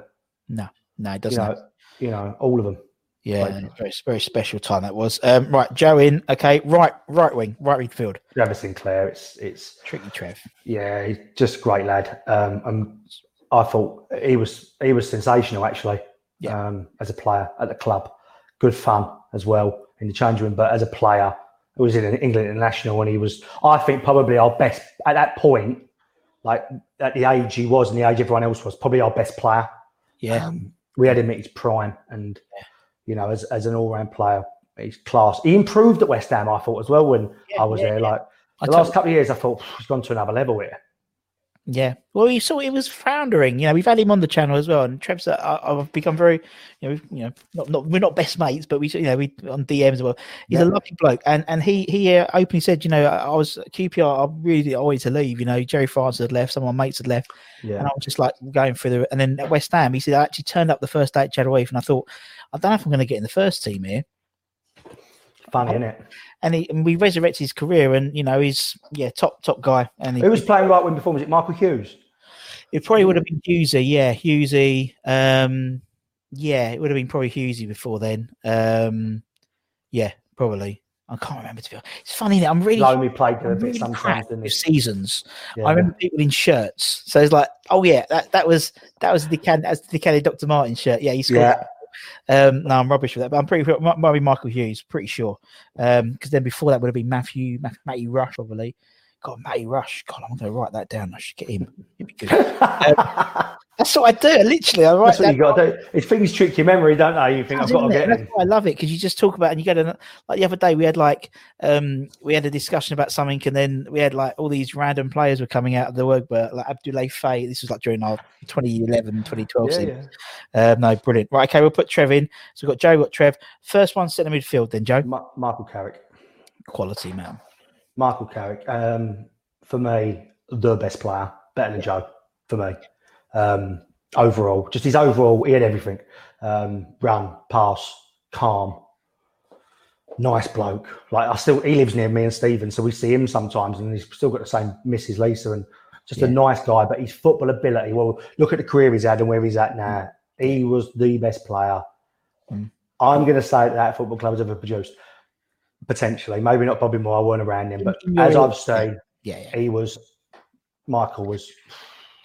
No, no, it You doesn't. know, you know, all of them. Yeah, very very special time that was. Um, right, Joe in. Okay, right, right wing, right midfield. Trevor Sinclair, it's, it's, Tricky Trev. Yeah, he's just a great lad. Um, and I thought he was he was sensational actually. Um, as a player at the club, good fun as well in the change room. But as a player, he was in an England international, and he was I think probably our best at that point. Like at the age he was and the age everyone else was, probably our best player. Yeah, Um, we had him at his prime, and you know, as as an all round player, he's class. He improved at West Ham, I thought as well when I was yeah, there. yeah. Like I the last couple of years, I thought he's gone to another level here. Yeah. Well, you saw it was foundering. You know, we've had him on the channel as well, and Trev's. Uh, I've become very, you know, you know, not, not we're not best mates, but we, you know, we on DMs as well. He's a lovely bloke, and and he he uh, openly said, you know, I, I was QPR. I really wanted to leave. You know, Gerry Francis had left, some of my mates had left, Yeah. and I was just like going through the. And then at West Ham, he said I actually turned up the first day at and I thought, I don't know if I'm going to get in the first team here. Funny, isn't it? and he and we resurrected his career and you know he's yeah top top guy and he, Who was playing right wing before? Was it Michael Hughes? it probably would have been Hughesy yeah Hughesy um yeah it would have been probably Hughesy before then um yeah probably I can't remember to be honest. It's funny that I'm really Lomi played a bit sometimes, crap didn't he? with seasons. Yeah. I remember people in shirts, so it's like, oh yeah, that, that was that was the can that's the Kelly Dr. Martin shirt. Yeah, he scored. Yeah. Um, no, I'm rubbish with that, but I'm pretty sure it might be Michael Hughes, pretty sure. Um, because then before that would have been Matthew Matt, Matty Rush, probably. God, Matty Rush. God, I'm going to write that down. I should get him. He'd be good. Um, that's what I do. Literally, I write That's what that you got to do. It's things trick your memory, don't they? You think I've got to get That's I love it because you just talk about it and you get a like the other day we had like um we had a discussion about something and then we had like all these random players were coming out of the work but like Abdoulaye Faye this was like during our 2011 2012 Yeah, season um no brilliant right okay we'll put Trev in so we've got Joe we've got Trev first one centre midfield then Joe Ma- Michael Carrick. quality man Michael Carrick. Um, for me, the best player, better than Joe. For me, um, overall, just his overall, he had everything: um, run, pass, calm, nice bloke. Like I still, he lives near me and Stephen, so we see him sometimes, and he's still got the same Mrs. Lisa, and just a nice guy. But his football ability, well, look at the career he's had and where he's at now. He was the best player. Mm. I'm going to say that, that football club has ever produced. Potentially, maybe not Bobby Moore. I weren't around him, but as I've seen, yeah yeah he was. Michael was.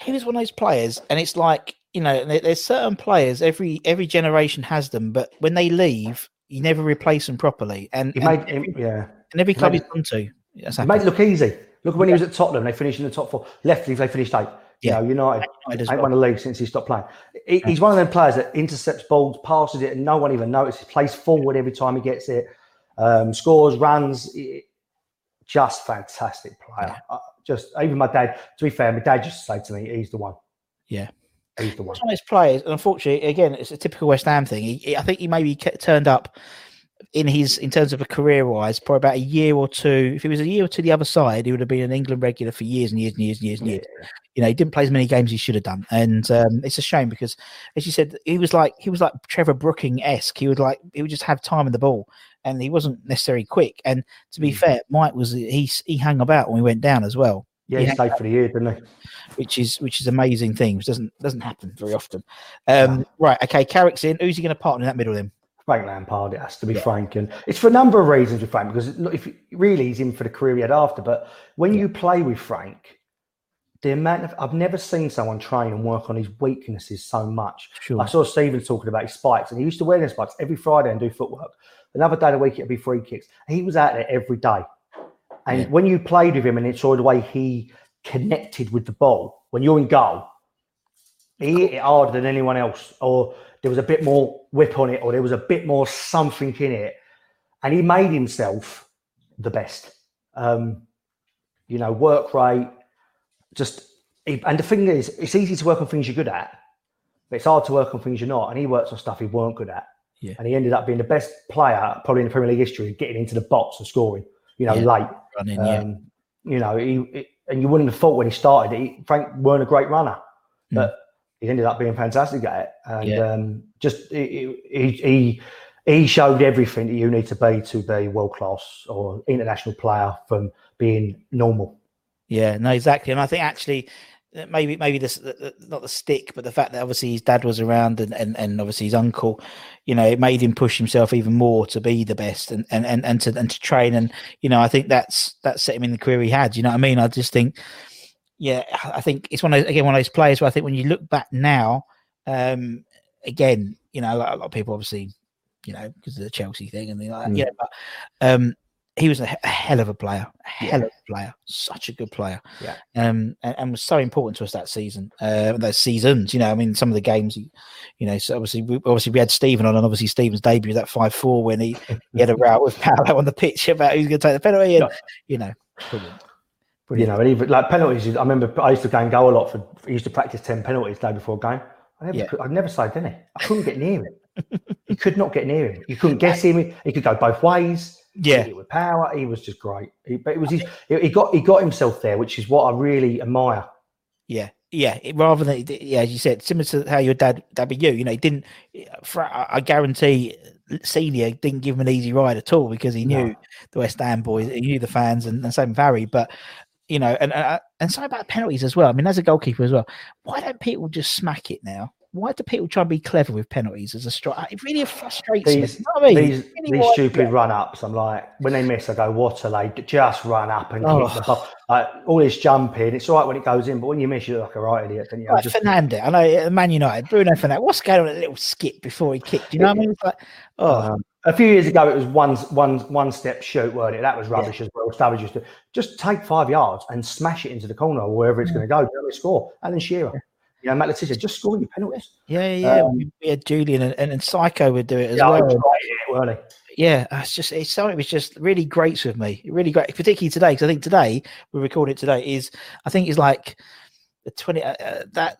He was one of those players and it's like you know there's certain players every every generation has them but when they leave you never replace them properly and and made every. Yeah, and every club made he's gone to that's he made it look easy. Look when he was at Tottenham, they finished in the top four. Lefties, they finished eight. Yeah. You know, United United ain't well. won the league since he stopped playing. He, he's one of them players that intercepts balls, passes it, and no one even notices. Plays forward every time he gets it. Um, scores, runs. It- just fantastic player. Uh, just even my dad. To be fair, my dad just said to me, "He's the one." Yeah. He's the one. One of those players, and unfortunately, again, it's a typical West Ham thing. He, he- I think he maybe turned up in his in terms of a career wise, probably about a year or two. If he was a year or two the other side, he would have been an England regular for years and years and years and years and years. You know, he didn't play as many games as he should have done, and um, it's a shame because, as you said, he was like he was like Trevor Brooking esque. He would like he would just have time in the ball, and he wasn't necessarily quick. And to be fair, Mike was he he hung about when we went down as well. Yeah, He stayed for the year, didn't he? which is which is amazing thing, which doesn't doesn't happen very often. Um, right, okay, Carrick's in. Who's he going to partner in that middle then? Frank Lampard, it has to be Frank, and it's for a number of reasons with Frank. Because if really he's in for the career he had after, but when you play with Frank, the amount of I've never seen someone train and work on his weaknesses so much. Sure. I saw Stephen talking about his spikes, and he used to wear them spikes every Friday and do footwork. Another day of the week it'd be free kicks. He was out there every day, and Yeah. when you played with him and it saw the way he connected with the ball, when you're in goal, he hit it harder than anyone else, or there was a bit more whip on it, or there was a bit more something in it, and he made himself the best. Um, you know, work rate, just and the thing is, it's easy to work on things you're good at, but it's hard to work on things you're not. And he works on stuff he weren't good at. Yeah. And he ended up being the best player probably in the Premier League history, getting into the box and scoring. You know, Yeah. late. Running, yeah. Um, you know, he, he- and you wouldn't have thought when he started, he, Frank weren't a great runner, but he ended up being fantastic at it. And. Yeah. um, just he, he he he showed everything that you need to be to be world class or international player from being normal. Yeah, no, exactly. And I think actually, maybe maybe this the- the- not the stick, but the fact that obviously his dad was around and, and, and obviously his uncle, you know, it made him push himself even more to be the best and, and, and, and to and to train. And you know, I think that's that set him in the career he had. You know what I mean? I just think, yeah, I think it's one of those, again one of those players where I think when you look back now, um, again, you know, a lot, a lot of people obviously, you know, because of the Chelsea thing and things like that. Mm. Yeah, but um, he was a, a hell of a player, a hell of a player, such a good player Yeah. um, and, and was so important to us that season, uh, those seasons. You know, I mean, some of the games, he- you know, so obviously, we, obviously we had Stephen on, and obviously Stephen's debut that five four when he, he had a row with Paolo on the pitch about who's going to take the penalty, and you know, brilliant. You know, and even like penalties. I remember I used to go and go a lot for. I used to practice ten penalties day before a game. I never, Yeah. could, I'd never saved any. I couldn't get near him. you could not get near him. You couldn't guess him. He could go both ways. Yeah. With power. He was just great. He, but it was his, he got he got himself there, which is what I really admire. Yeah, yeah. It, rather than yeah, as you said, similar to how your dad, be you. You know, he didn't. I guarantee, senior didn't give him an easy ride at all because he knew No. the West Ham boys, he knew the fans, and, and same Harry. But you know, and and, and something about penalties as well. I mean, as a goalkeeper as well, why don't people just smack it now? Why do people try and be clever with penalties as a striker? It really frustrates me. These You know I mean? these, really these stupid run ups. I'm like, when they miss, I go, what are they? Just run up and Oh. kick the ball. Like, all this jumping. It's all right when it goes in, but when you miss, you look like a right idiot. Don't you? Like Just- Fernandes, I know uh, Man United, Bruno Fernandes. What's going on? A little skip before he kicked. You know what I mean? It's like, oh, Um, a few years ago, it was one one one step shoot, weren't it? That was rubbish as well. Sturridge used to just take five yards and smash it into the corner or wherever it's going to go. Don't score. Alan Shearer, you know, Matt Le Tissier, just score your penalties. Yeah, yeah. Um, we had Julian and, and, and Psycho would do it as Yeah, well. I was right, yeah. Yeah, it's just it's something was just really great with me. Really great, particularly today because I think today we record it today is I think it's like the twenty uh, uh, that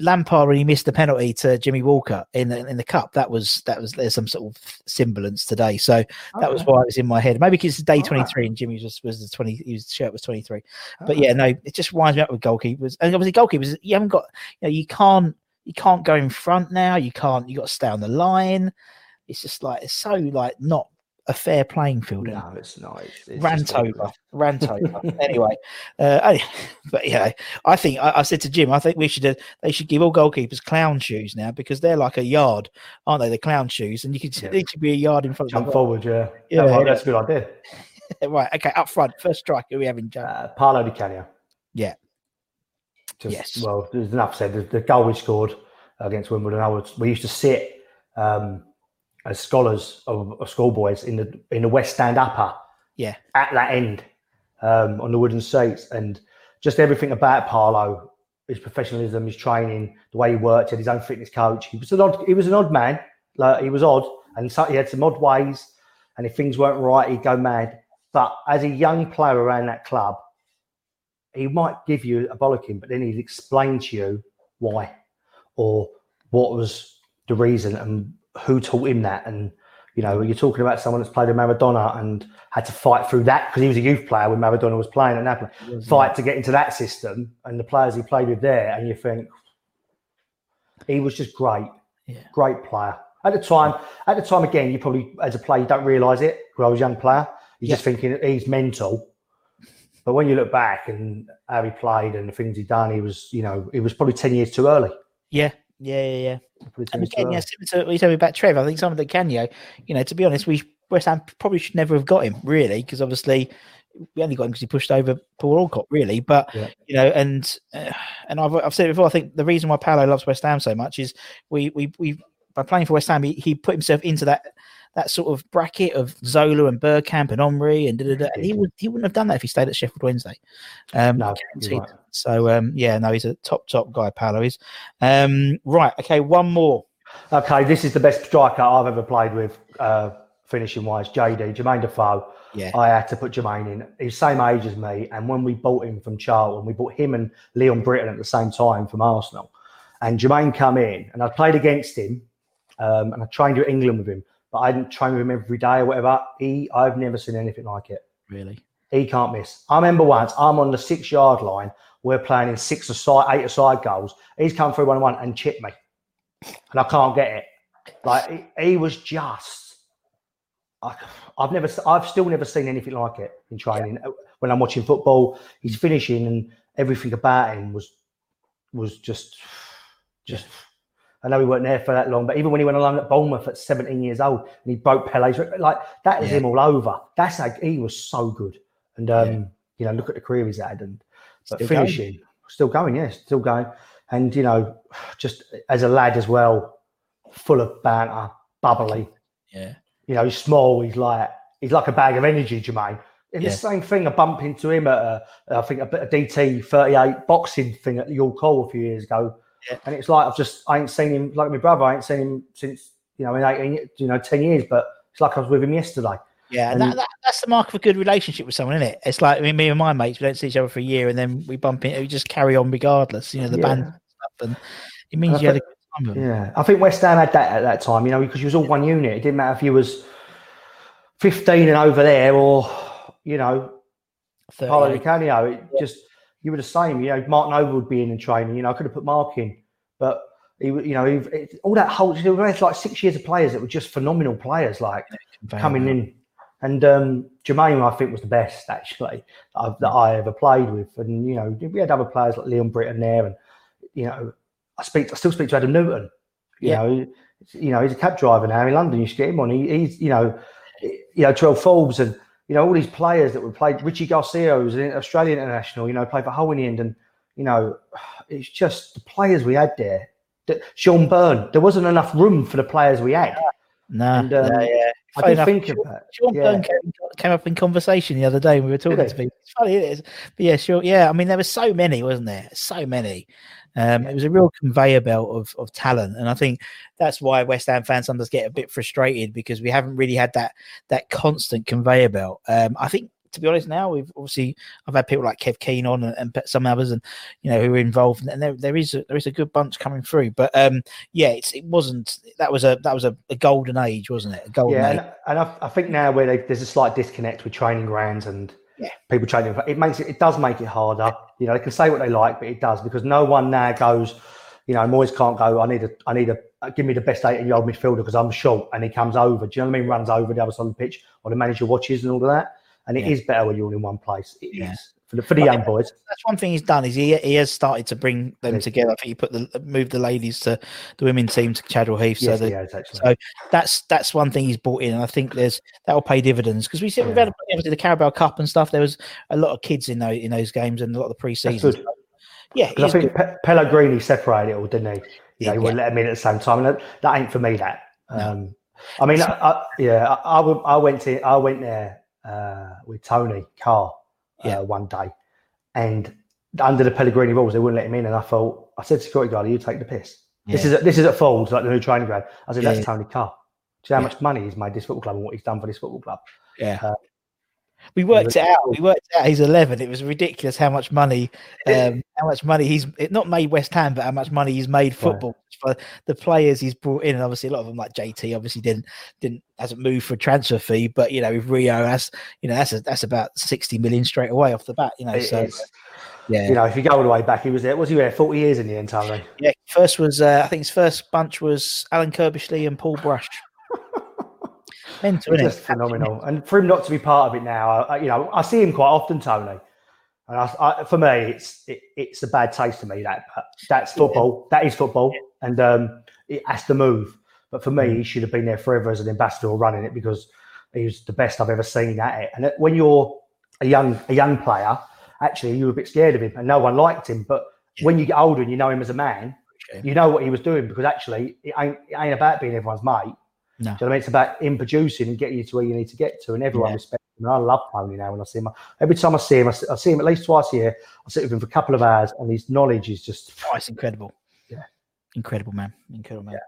Lampard when he missed the penalty to Jimmy Walker in the in the cup. That was that was there's some sort of semblance today. So that was why it was in my head. Maybe because it's day Alright. twenty three and Jimmy's was was the twenty his shirt was twenty three. But yeah, no, it just winds me up with goalkeepers. And obviously goalkeepers, you haven't got you know you can't you can't go in front now. You can't. You got to stay on the line. It's just like it's so like not a fair playing field. No, it's not. It's, it's Rant over, rant over. anyway, uh, but yeah, I think I, I said to Jim, I think we should uh, they should give all goalkeepers clown shoes now because they're like a yard, aren't they? The clown shoes, and you could Yeah. they should be a yard in front Jump of the forward, yeah. Yeah, Yeah, yeah. that's a good idea. right. Okay, up front, first striker we have in Joe. Uh, Paolo Di Canio. Yeah. Just, Yes. Well, there's enough said. The, the goal we scored against Wimbledon, I was, we used to sit um, as scholars of, of schoolboys in the in the West Stand upper Yeah, at that end um, on the wooden seats, and just everything about Paolo, his professionalism, his training, the way he worked, had his own fitness coach. He was an odd, he was an odd man. Like he was odd, and so he had some odd ways. And if things weren't right, he'd go mad. But as a young player around that club, he might give you a bollocking, but then he'd explain to you why. or what was the reason and who taught him that. And you know, you're talking about someone that's played with Maradona and had to fight through that because he was a youth player when Maradona was playing at Napoli. Fight to get into that system and the players he played with there, and you think he was just great, Yeah. great player. At the time, at the time again, you probably as a player you don't realise it. When I was a young player, you're just thinking he's mental. But when you look back and how he played and the things he done, he was, you know, he was probably ten years too early. Yeah, yeah, yeah, yeah. Probably 10 And again, yeah, similar to what you told me about Trev, I think some of the Canio, you know, to be honest, we West Ham probably should never have got him, really, because obviously we only got him because he pushed over Paul Alcock, really. But Yeah. you know, and uh, and I've, I've said it before. I think the reason why Paolo loves West Ham so much is we we we by playing for West Ham, he, he put himself into that that sort of bracket of Zola and Bergkamp and Omri and da, da, da, and he would he wouldn't have done that if he stayed at Sheffield Wednesday. Um, No, right. So um, yeah, no, he's a top top guy. Paolo is. Um, right. Okay, one more. Okay, this is the best striker I've ever played with, uh, finishing wise. JD, Jermaine Defoe. Yeah. I had to put Jermaine in. He's same age as me. And when we bought him from Charlton, we bought him and Leon Britton at the same time from Arsenal. And Jermaine come in, and I played against him, um, and I trained at England with him. But I didn't train with him every day or whatever. He, I've never seen anything like it. Really. He can't miss. I remember once I'm on the six yard line. We're playing in six aside, eight aside goals. He's come through one on one and chipped me, and I can't get it. Like he, he was just. I, I've never, I've still never seen anything like it in training. When I'm watching football, he's finishing and everything about him was, was just, just. I know he weren't there for that long, but even when he went along at Bournemouth at 17 years old and he broke Pele's, like that is Yeah. him all over. That's like he was so good. And um, you know, look at the career he's had, and but Still going. finishing, still going, yes, still going. And you know, just as a lad as well, full of banter, bubbly. Yeah. You know, he's small. He's like he's like a bag of energy, Jermaine. And Yeah. the same thing, I bumped into him at a, I think a bit of DT 38 boxing thing at York Hall a few years ago. Yeah. And it's like I've just I ain't seen him like my brother. I ain't seen him since you know in 18, you know, 10 years. But it's like I was with him yesterday. Yeah, and that, that, that's the mark of a good relationship with someone, isn't it? It's like I mean, me and my mates, we don't see each other for a year, and then we bump into, we just carry on regardless. You know, the Yeah. band and stuff, and it means And you had a good time. Yeah, I think West Ham had that at that time, you know, because you was all one unit. It didn't matter if you was fifteen and over there, or you know, Paulo Di 38. Canio. It just you were the same. You know, Martin Over would be in and training. You know, I could have put Mark in, but he, you know, he, all that whole. Was like six years of players that were just phenomenal players, like coming in. And um, Jermaine, I think, was the best actually that, I've, that I ever played with. And you know, we had other players like Leon Britton there, and you know, I speak, I still speak to Adam Newton. You Yeah. know, you know, he's a cab driver now in London. You should get him on. He, he's, you know, you know, Terrell Forbes and you know all these players that were played. Richie Garcia, who's an Australian international. You know, played for Hull in the end, and you know, it's just the players we had there. that- Sean Byrne, there wasn't enough room for the players we had. Nah, And, um, yeah, yeah. I did think Sean- of that. Sean Yeah. Byrne came, came up in conversation the other day when we were talking to people. It's funny, it is. But yeah, sure. Yeah, I mean, there were so many, wasn't there? So many. Um, It was a real conveyor belt of, of talent, and I think that's why West Ham fans sometimes get a bit frustrated because we haven't really had that that constant conveyor belt. Um, I think, to be honest, now we've obviously I've had people like Kev Keen on and, and some others, and you know who are involved, and there there is a, there is a good bunch coming through. But um, yeah, it's, it wasn't that was a that was a, a golden age, wasn't it? A golden Yeah, age. and, and I, I think now where there's a slight disconnect with training grounds and Yeah. people training, it makes it it does make it harder. You know, they can say what they like, but it does because no one now goes. You know, Moyes can't go. I need a, I need a, uh, give me the best 18 year old midfielder because I'm short, and he comes over. Do you know what I mean? Runs over the other side of the pitch, or the manager watches and all of that. And it is Yeah. better when you're all in one place. It is Yeah. For the, for the young boys. that's one thing he's done is he he has started to bring them Yeah. together. I think he put the moved the ladies to the women's team to Chadwell Heath. Yes, so he that, has so that's that's one thing he's brought in, and I think there's that will pay dividends because we said we've Yeah. had obviously the Carabao Cup and stuff. There was a lot of kids in those in those games and a lot of the pre-season. Yeah, Because I think Pe- Pellegrini separated it all, didn't he? You know, he Yeah. wouldn't let him in at the same time, and that, that ain't for me. That. Um, I mean, I, I, yeah, I, I went to, I went there uh, with Tony Carr uh, Yeah. one day, and under the Pellegrini rules, they wouldn't let him in. And I thought, I said to security guard, "You take the piss." This is at, this is at Folds, like the new training ground. I said, "That's yeah. Tony Carr." Do you know how Yeah. much money he's made this football club and what he's done for this football club? yeah. We worked it out. We worked out he's eleven. It was ridiculous how much money, um, how much money he's it not made West Ham, but how much money he's made football for the players he's brought in. And obviously, a lot of them, like JT, obviously didn't didn't hasn't moved for a transfer fee. But you know, with Rio, that's you know that's a, that's about sixty million straight away off the bat. You know, It so is. yeah, You know, if you go all the way back, he was there. Was he there? Forty years in the end, Tony. yeah. First was uh, I think his first bunch was Alan Curbishley and Paul Brush. Mental, Just phenomenal. And for him not to be part of it now, I, you know, I see him quite often, Tony. And I, I, for me, it's it, it's a bad taste to me that but that's football. That is football, and um, it has to move. But for Mm. me, he should have been there forever as an ambassador running it because he was the best I've ever seen at it. And when you're a young a young player, actually you were a bit scared of him, and no one liked him. But when you get older and you know him as a man, you know what he was doing because actually it ain't it ain't about being everyone's mate. No. Do you know what I mean? It's about him producing and getting you to where you need to get to, and everyone Yeah. respects him. And I love Tony now when I see him. Every time I see him, I see, I see him at least twice a year. I sit with him for a couple of hours, and his knowledge is just Oh, it's incredible. Yeah. Incredible, man. Incredible, man.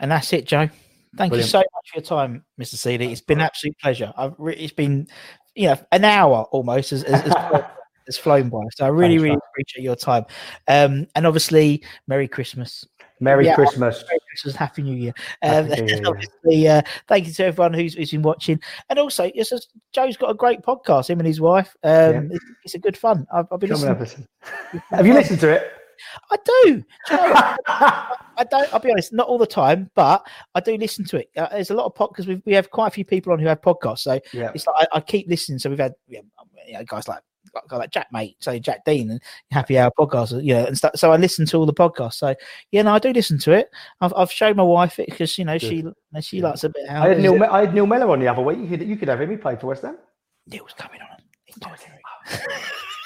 And that's it, Joe. Thank Brilliant. you so much for your time, Mr. Sealey. It's been an absolute pleasure. I've re- it's been, you know, an hour almost as, as, as flown- has flown by. So I really, Thanks, really man. appreciate your time. Um, and obviously, Merry Christmas. Merry Yeah, Christmas. Merry Christmas, Happy New Year. Um, Happy New Year. obviously, uh, thank you to everyone who's, who's been watching. And also, it's just, Joe's got a great podcast, him and his wife. Um, Yeah. it's, it's a good fun. I've, I've been listening. have a- Have you listened to it? I do. Do you know? I don't. I'll be honest, not all the time, but I do listen to it. Uh, there's a lot of podcasts. We we have quite a few people on who have podcasts, so Yeah. it's like I, I keep listening. So we've had you know, guys like, guy like Jack Mate, so Jack Dean and Happy Hour podcast, you know, and stuff. So I listen to all the podcasts. So yeah, no, I do listen to it. I've I've shown my wife it because you know she she likes a bit. How I had Neil. Me- I had Neil Mellor on the other week. You could, you could have him. He played for West Ham. Neil's coming on. It.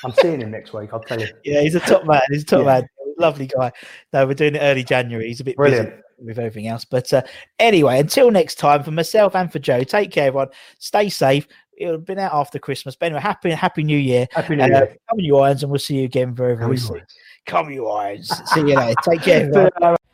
I'm seeing him next week. I'll tell you. Yeah, he's a top man. He's a top Yeah. man. Lovely guy. No, we're doing it early January. He's a bit Brilliant. busy with everything else. But uh, anyway, until next time, for myself and for Joe, take care, everyone. Stay safe. It'll have been out after Christmas. But anyway, happy Happy New Year. Happy New Uh, Year. come on, you irons, and we'll see you again very, very you soon. Come you irons. see you later. Take care.